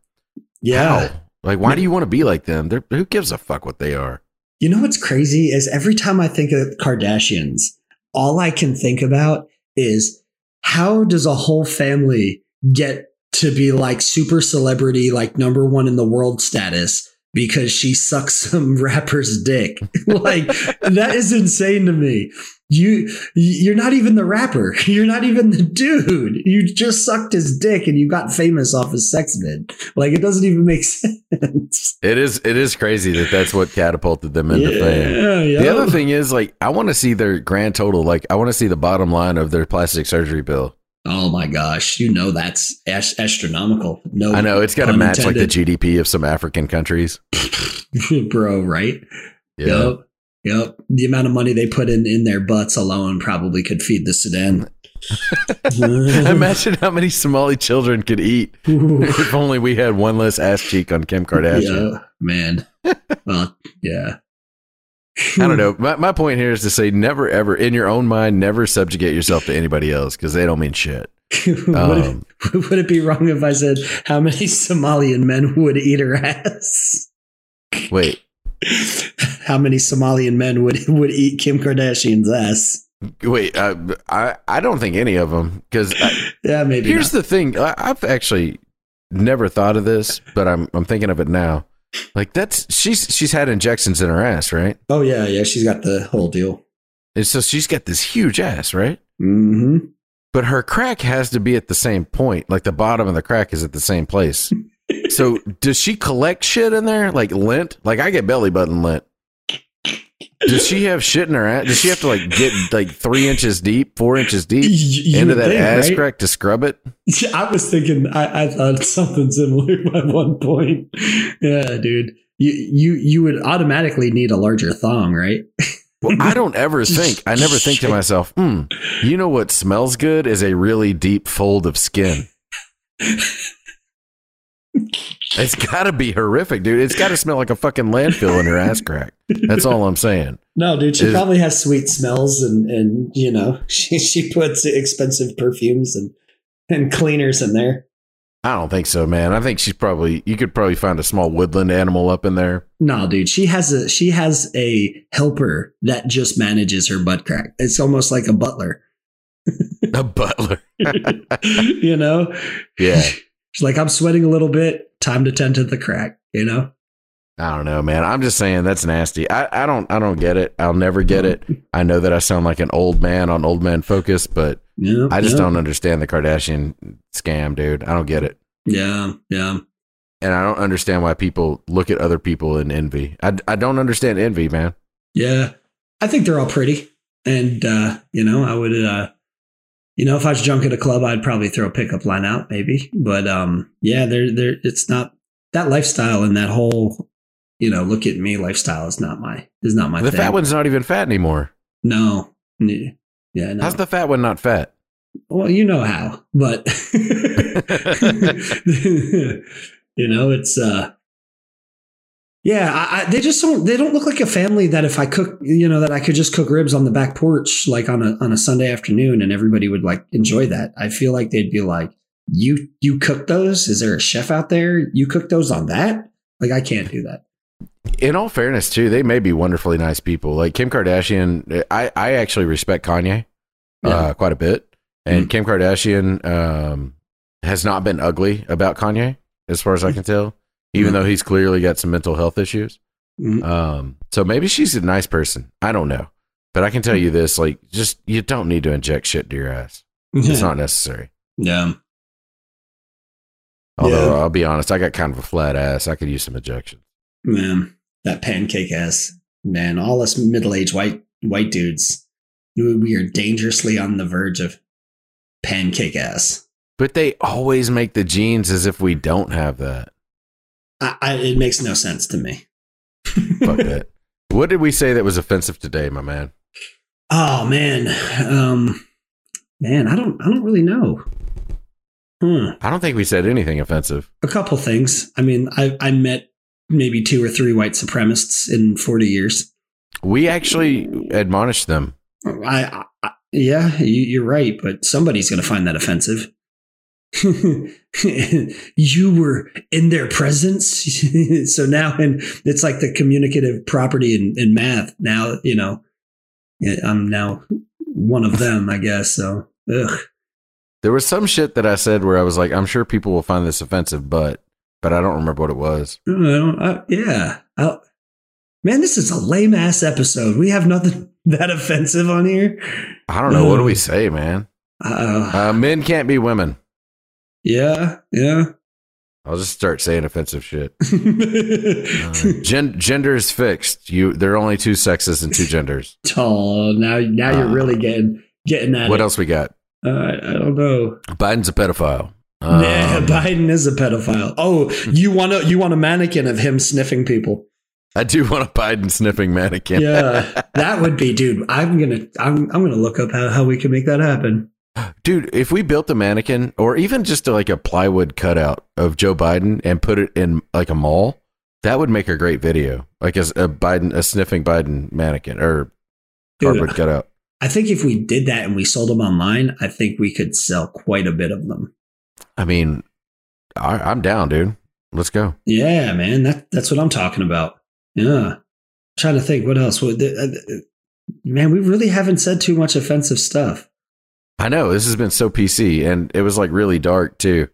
Yeah. How? Like, why do you want to be like them? They're, who gives a fuck what they are? You know what's crazy is every time I think of Kardashians, all I can think about is how does a whole family get to be like super celebrity, like number one in the world status because she sucks some rapper's dick? like that is insane to me you you're not even the rapper. You're not even the dude. You just sucked his dick and you got famous off his sex vid. Like it doesn't even make sense. It is it is crazy that that's what catapulted them into yeah, fame. yeah. the other thing is like i want to see their grand total. Like i want to see the bottom line of their plastic surgery bill. Oh my gosh. You know that's astronomical. No i know it's got to match like the gdp of some african countries. Bro right? Yeah. Yep. Yep. The amount of money they put in in their butts alone probably could feed the Sudan. Imagine how many Somali children could eat if only we had one less ass cheek on Kim Kardashian. Yeah, man. well, yeah. I don't know. My, my point here is to say never, ever, in your own mind, never subjugate yourself to anybody else because they don't mean shit. would, um, it, would it be wrong if I said how many Somalian men would eat her ass? Wait, how many Somalian men would would eat Kim Kardashian's ass? Wait, uh, I I don't think any of them because yeah, maybe. Here's not. the thing: I, I've actually never thought of this, but I'm I'm thinking of it now. Like that's she's she's had injections in her ass, right? Oh yeah, yeah. She's got the whole deal. And so she's got this huge ass, right? Mm-hmm. But her crack has to be at the same point. Like the bottom of the crack is at the same place so does she collect shit in there like lint? Like I get belly button lint. Does she have shit in her ass? Does she have to like get like three inches deep, four inches deep you into that think, ass right? crack to scrub it? I was thinking, I, I thought something similar at one point. Yeah, dude, you you you would automatically need a larger thong, right? well, I don't ever think. I never think to myself, hmm, you know what smells good is a really deep fold of skin. It's got to be horrific, dude. It's got to smell like a fucking landfill in her ass crack. That's all I'm saying. No, dude, she it's, probably has sweet smells and and you know she she puts expensive perfumes and and cleaners in there. I don't think so, man. I think she's probably you could probably find a small woodland animal up in there. No, dude, she has a she has a helper that just manages her butt crack. It's almost like a butler. a butler. you know? Yeah. She's like, I'm sweating a little bit. Time to tend to the crack, you know? I don't know, man. I'm just saying that's nasty. I, I don't I don't get it. I'll never get it. I know that I sound like an old man on old man focus, but yeah, I just yeah. don't understand the Kardashian scam, dude. I don't get it. Yeah, yeah. And I don't understand why people look at other people in envy. I, I don't understand envy, man. Yeah. I think they're all pretty. And uh, you know, I would uh you know, if I was drunk at a club, I'd probably throw a pickup line out, maybe. But um, yeah, there, there, it's not that lifestyle and that whole, you know, look at me lifestyle is not my is not my. The thing. fat one's not even fat anymore. No, yeah, no. How's the fat one not fat? Well, you know how, but you know, it's uh, yeah, I, I, they just don't. They don't look like a family that if I cook, you know, that I could just cook ribs on the back porch like on a on a Sunday afternoon, and everybody would like enjoy that. I feel like they'd be like, "You you cook those? Is there a chef out there? You cook those on that? Like I can't do that." In all fairness, too, they may be wonderfully nice people. Like Kim Kardashian, I I actually respect Kanye yeah. uh, quite a bit, and mm-hmm. Kim Kardashian um, has not been ugly about Kanye, as far as I can tell even mm-hmm. though he's clearly got some mental health issues. Mm-hmm. Um, so maybe she's a nice person. I don't know, But I can tell you this: like, just you don't need to inject shit to your ass. It's not necessary. Yeah. Although Yeah. I'll be honest, I got kind of a flat ass. I could use some injection. Man, that pancake ass. Man, all us middle aged white white dudes, we we are dangerously on the verge of pancake ass. But they always make the jeans as if we don't have that. I, I, it makes no sense to me. Fuck that. What did we say that was offensive today, my man? Oh man, um, man, I don't, I don't really know. Hmm. I don't think we said anything offensive. A couple things. I mean, I, I met maybe two or three white supremacists in forty years. We actually admonished them. I, I yeah, you, you're right, but somebody's going to find that offensive. you were in their presence, so now, and it's like the communicative property in, in math. Now, you know, I'm now one of them, I guess. So, ugh. There was some shit that I said where I was like, I'm sure people will find this offensive, but but I don't remember what it was. I don't, I, yeah, I, man, this is a lame ass episode. We have nothing that offensive on here. I don't know. What do we say, man? Uh, Uh, men can't be women. Yeah, yeah. I'll just start saying offensive shit. Uh, gen- gender is fixed. You there are only two sexes and two genders. oh, now now you're Uh, really getting getting at What it. else we got? Uh, I don't know. Biden's a pedophile. yeah, Um, Biden is a pedophile. Oh, you want to you want a mannequin of him sniffing people? I do want a Biden sniffing mannequin. Yeah, that would be, dude. I'm gonna I'm I'm gonna look up how, how we can make that happen. Dude, if we built a mannequin or even just like a plywood cutout of Joe Biden and put it in like a mall, that would make a great video. Like as a Biden, a sniffing Biden mannequin or Dude, cardboard cutout. I think if we did that and we sold them online, I think we could sell quite a bit of them. I mean, I, I'm down, dude. Let's go. Yeah, man, that that's what I'm talking about. Yeah, trying to think what else. What, the- uh, man, we really haven't said too much offensive stuff. I know this has been so PC and it was like really dark too.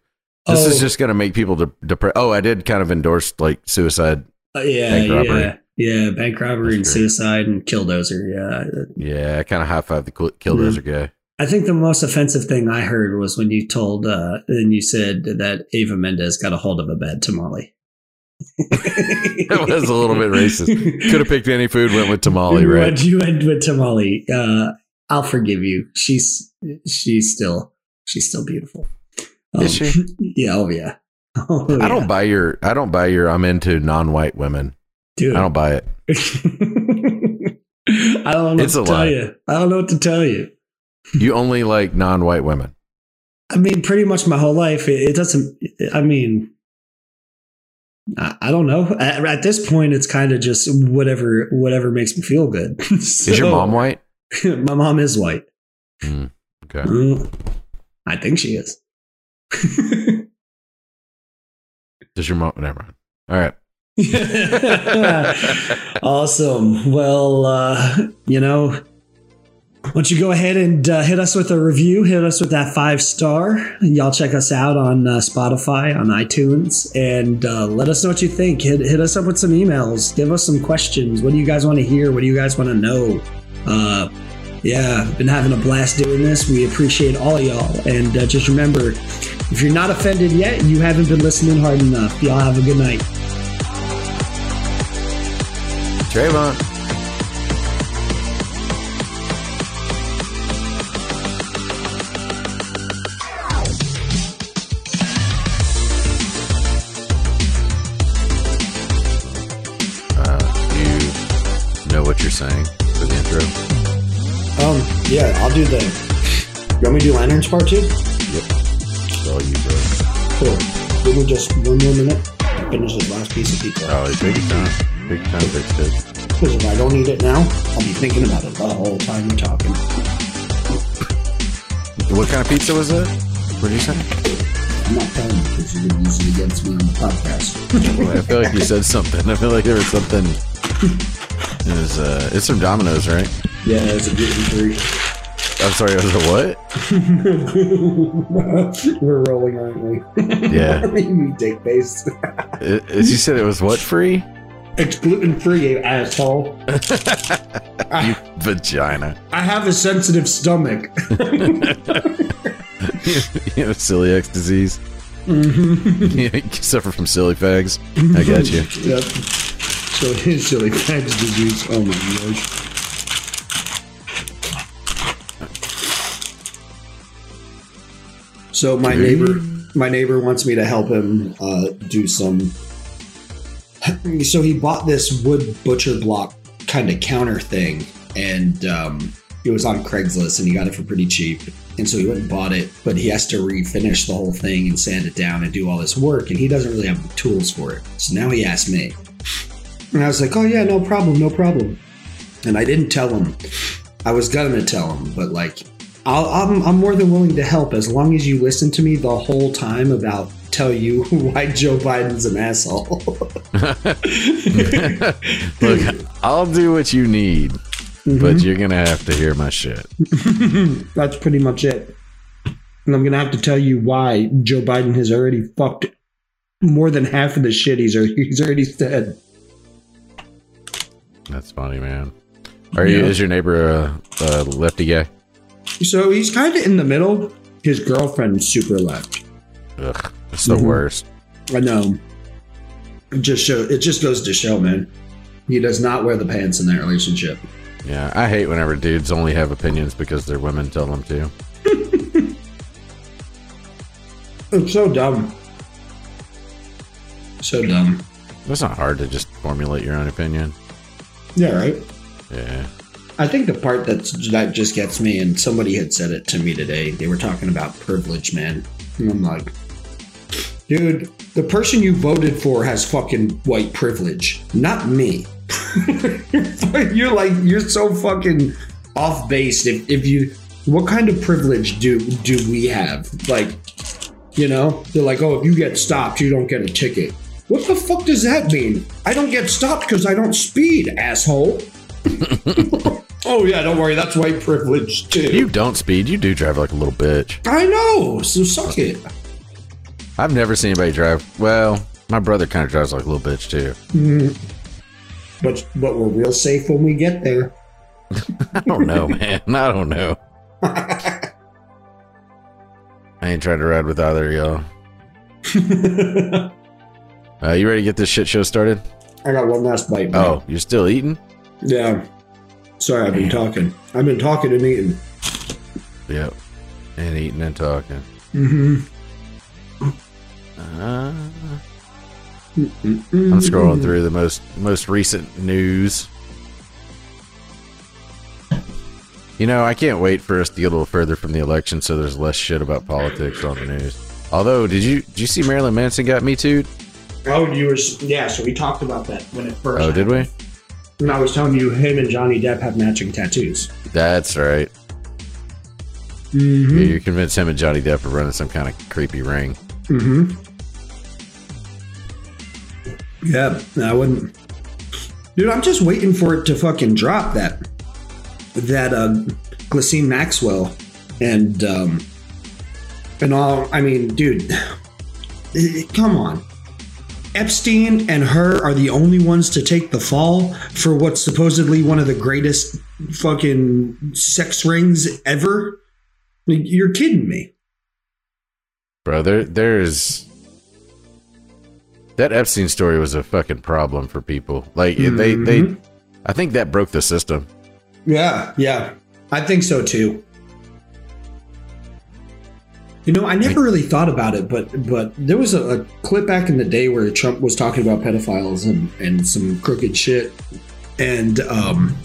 This Oh. is just going to make people de- depressed. Oh, I did kind of endorse like suicide. Uh, yeah, yeah, yeah, bank robbery and That's great. suicide and killdozer. Yeah, Yeah, I kind of high five the kill- killdozer guy. I think the most offensive thing I heard was when you told, uh, and you said that Eva Mendes got a hold of a bad tamale. That was a little bit racist. Could have picked any food, went with tamale, right? You went with tamale. Uh, I'll forgive you. She's she's still she's still beautiful. Is Um, she? Yeah. Oh yeah. Oh, I don't buy your. I don't buy your. I'm into non-white women. Dude. I don't buy it. I don't know It's what to tell lie. you. I don't know what to tell you. You only like non-white women. I mean, pretty much my whole life. It, it doesn't. I mean, I, I don't know. At, at this point, it's kind of just whatever whatever makes me feel good. Is your mom white? my mom is white. Hmm, okay. Mm, I think she is. Does your mom? Never mind. All right. awesome. Well, uh, you know, why don't you go ahead and uh, hit us with a review? Hit us with that five star. Y'all check us out on uh, Spotify, on iTunes, and uh, let us know what you think. Hit, hit us up with some emails. Give us some questions. What do you guys want to hear? What do you guys want to know? Uh, yeah, been having a blast doing this. We appreciate all y'all. And uh, just remember, if you're not offended yet, you haven't been listening hard enough. Y'all have a good night. Trayvon. Uh, you know what you're saying Um, yeah, I'll do the. You want me to do Lanterns Part 2? Yep. It's all you, bro. Cool. Give me just one more minute. to Finish this last piece of pizza. Oh, your time. Your time, big stick. Because if I don't eat it now, I'll be thinking about it the whole time you're talking. What kind of pizza was it? What did you say? I'm not telling you because you're going to use it against me on the podcast. Well, I feel like you said something. I feel like there was something. It was, uh, it's from Domino's, right? yeah, it's a gluten free. I'm sorry, it was a what? We're rolling, aren't we? Yeah. you dick. It, it- you said it was what free? It's gluten free, you asshole. you vagina. I have a sensitive stomach. you have celiac disease. mm-hmm. you suffer from silly fags. I got you. Yep. So his silly fags disease. Oh my gosh. So my neighbor, my neighbor wants me to help him uh, do some. So he bought this wood butcher block kind of counter thing, and um, it was on Craigslist, and he got it for pretty cheap. And so he went and bought it, but he has to refinish the whole thing and sand it down and do all this work, and he doesn't really have the tools for it. So now he asked me, and I was like, "Oh yeah, no problem, no problem." And I didn't tell him. I was gonna tell him, but like, I'll, I'm I'm more than willing to help as long as you listen to me the whole time about tell you why Joe Biden's an asshole. Look, I'll do what you need, but mm-hmm. you're gonna have to hear my shit. That's pretty much it. And I'm gonna have to tell you why Joe Biden has already fucked more than half of the shit he's he's already said. That's funny, man. Are you? Is your neighbor a, a lefty guy? So he's kind of in the middle. His girlfriend's super left. Ugh, it's the Mhm. worst. I know. It just show. It just goes to show, man. He does not wear the pants in that relationship. Yeah, I hate whenever dudes only have opinions because their women tell them to. It's so dumb. So dumb. It's not hard to just formulate your own opinion. Yeah, right. Yeah. I think the part that's that just gets me, and somebody had said it to me today. They were talking about privilege, man, and I'm like, dude, the person you voted for has fucking white privilege, not me. you're like, you're so fucking off base. If if you, what kind of privilege do do we have? Like, you know, they're like, oh, if you get stopped, you don't get a ticket. What the fuck does that mean? I don't get stopped because I don't speed, asshole. oh yeah, don't worry, that's white privilege too. You don't speed. You do drive like a little bitch. I know, so suck it. I've never seen anybody drive. Well, my brother kind of drives like a little bitch too. Mhm. But but we're real safe when we get there. I don't know, man. I don't know. I ain't trying to ride with either of y'all. Uh, you ready to get this shit show started? I got one last bite. man. Oh, you're still eating? yeah. Sorry, I've been talking. I've been talking and eating. Yep. And eating and talking. Mm-hmm. Uh, I'm scrolling through the most most recent news. You know, I can't wait for us to get a little further from the election, so there's less shit about politics on the news. Although, did you did you see Marilyn Manson got me too? Oh, you were yeah. So we talked about that when it first. Oh, did we? And I was telling you, him and Johnny Depp have matching tattoos. That's right. Mm-hmm. Yeah, you're convinced him and Johnny Depp are running some kind of creepy ring. Mm-hmm. Yeah, I wouldn't. Dude, I'm just waiting for it to fucking drop that that uh Ghislaine Maxwell and um and all I mean, dude come on. Epstein and her are the only ones to take the fall for what's supposedly one of the greatest fucking sex rings ever. Like, You're kidding me. Brother, there's that Epstein story was a fucking problem for people. Like they they Mhm. I think that broke the system. Yeah, yeah. I think so too. You know, I never really thought about it, but but there was a, a clip back in the day where Trump was talking about pedophiles and, and some crooked shit. And um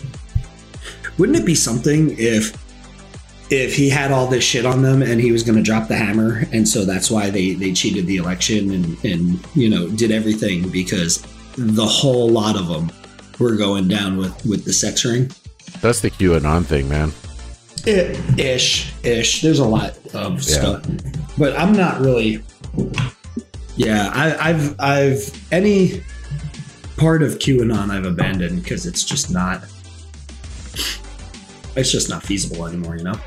wouldn't it be something if if he had all this shit on them and he was gonna drop the hammer and so that's why they, they cheated the election and, and you know did everything because the whole lot of them were going down with, with the sex ring? That's the QAnon thing, man. It, ish, ish. There's a lot of stuff, but I'm not really. Yeah, I, I've, I've any part of QAnon I've abandoned because it's just not. It's just not feasible anymore, you know.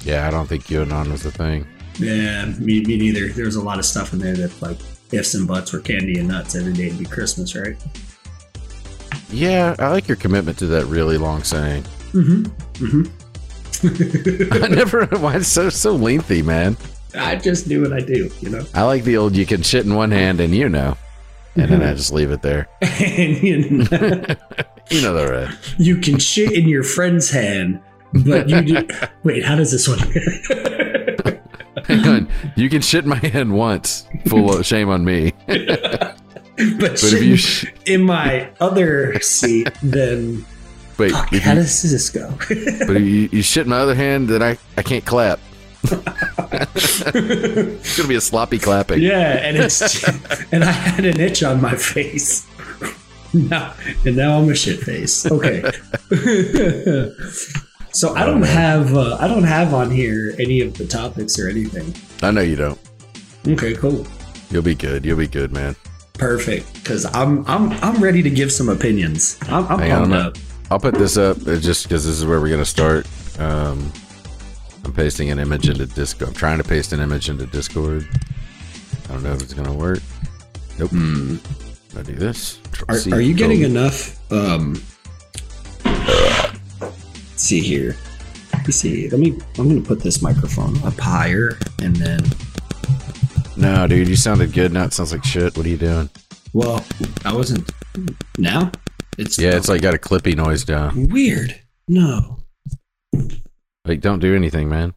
Yeah, I don't think QAnon was the thing. Yeah, me, me neither. There's a lot of stuff in there that like ifs and buts were candy and nuts every day to be Christmas, right? Yeah, I like your commitment to that really long saying. Mm-hmm. Mm-hmm. I never. Why it's so so lengthy, man? I just do what I do, you know. I like the old. You can shit in one hand, and you know, and then I just leave it there. and you know, You know the rest. you can shit in your friend's hand, but you do. Wait, how does this one? Hang on. You can shit in my hand once. Full of shame on me. but But if you sh- in my other seat, then wait, fuck, how you, does this go? but you, you shit in my other hand, then I I can't clap. it's gonna be a sloppy clapping. yeah, and it's and I had an itch on my face. Now and now I'm a shit face. Okay. so I don't have uh, I don't have on here any of the topics or anything. I know you don't. Okay, cool. You'll be good. You'll be good, man. Perfect, because I'm I'm I'm ready to give some opinions. I'm, I'm pumped up. I'll put this up uh, just because this is where we're gonna start. Um, I'm pasting an image into Discord. I'm trying to paste an image into Discord. I don't know if it's gonna work. Nope. I do this. Are, are you getting enough? Um, let's see here. Let's see. Let me. I'm gonna put this microphone up higher, and then. No, dude, you sounded good. Now it sounds like shit. What are you doing? Well, I wasn't. Now, it's Yeah, it's like got a clippy noise down. weird. No. Like, don't do anything, man.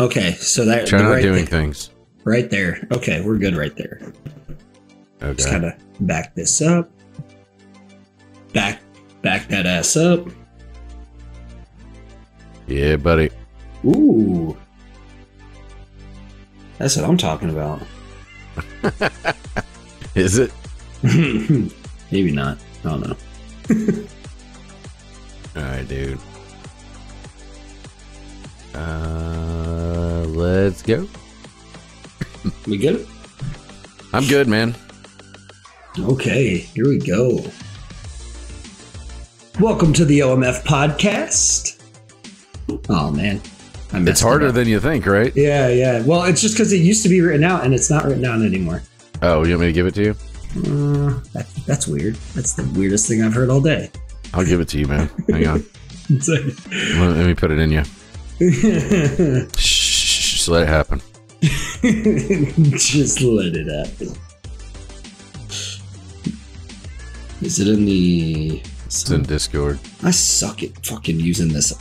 Okay, so that Try not right doing there, things. right there. Okay, we're good right there. Okay. Just kind of back this up. Back, back that ass up. Yeah, buddy. Ooh, that's what I'm talking about. Is it? Maybe not. I don't know. All right, dude. Uh, let's go. We good? I'm good, man. Okay, here we go. Welcome to the OMF podcast. Oh man, I messed It's harder up. than you think, right? Yeah, yeah. Well, it's just because it used to be written out and it's not written down anymore. Oh, you want me to give it to you? Uh, that, that's weird. That's the weirdest thing I've heard all day. I'll give it to you, man. Hang on. Like- Let, let me put it in you. Shh, just let it happen. just let it happen. Is it in the? It's in Discord. I suck at fucking using this.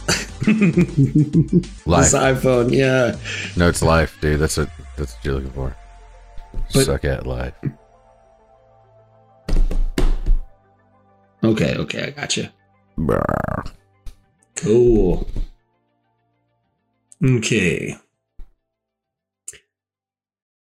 Life. This iPhone, yeah. No, it's life, dude. That's what that's what you're looking for. But- Suck at life. Okay, okay, I got you. Brr. Cool. Okay.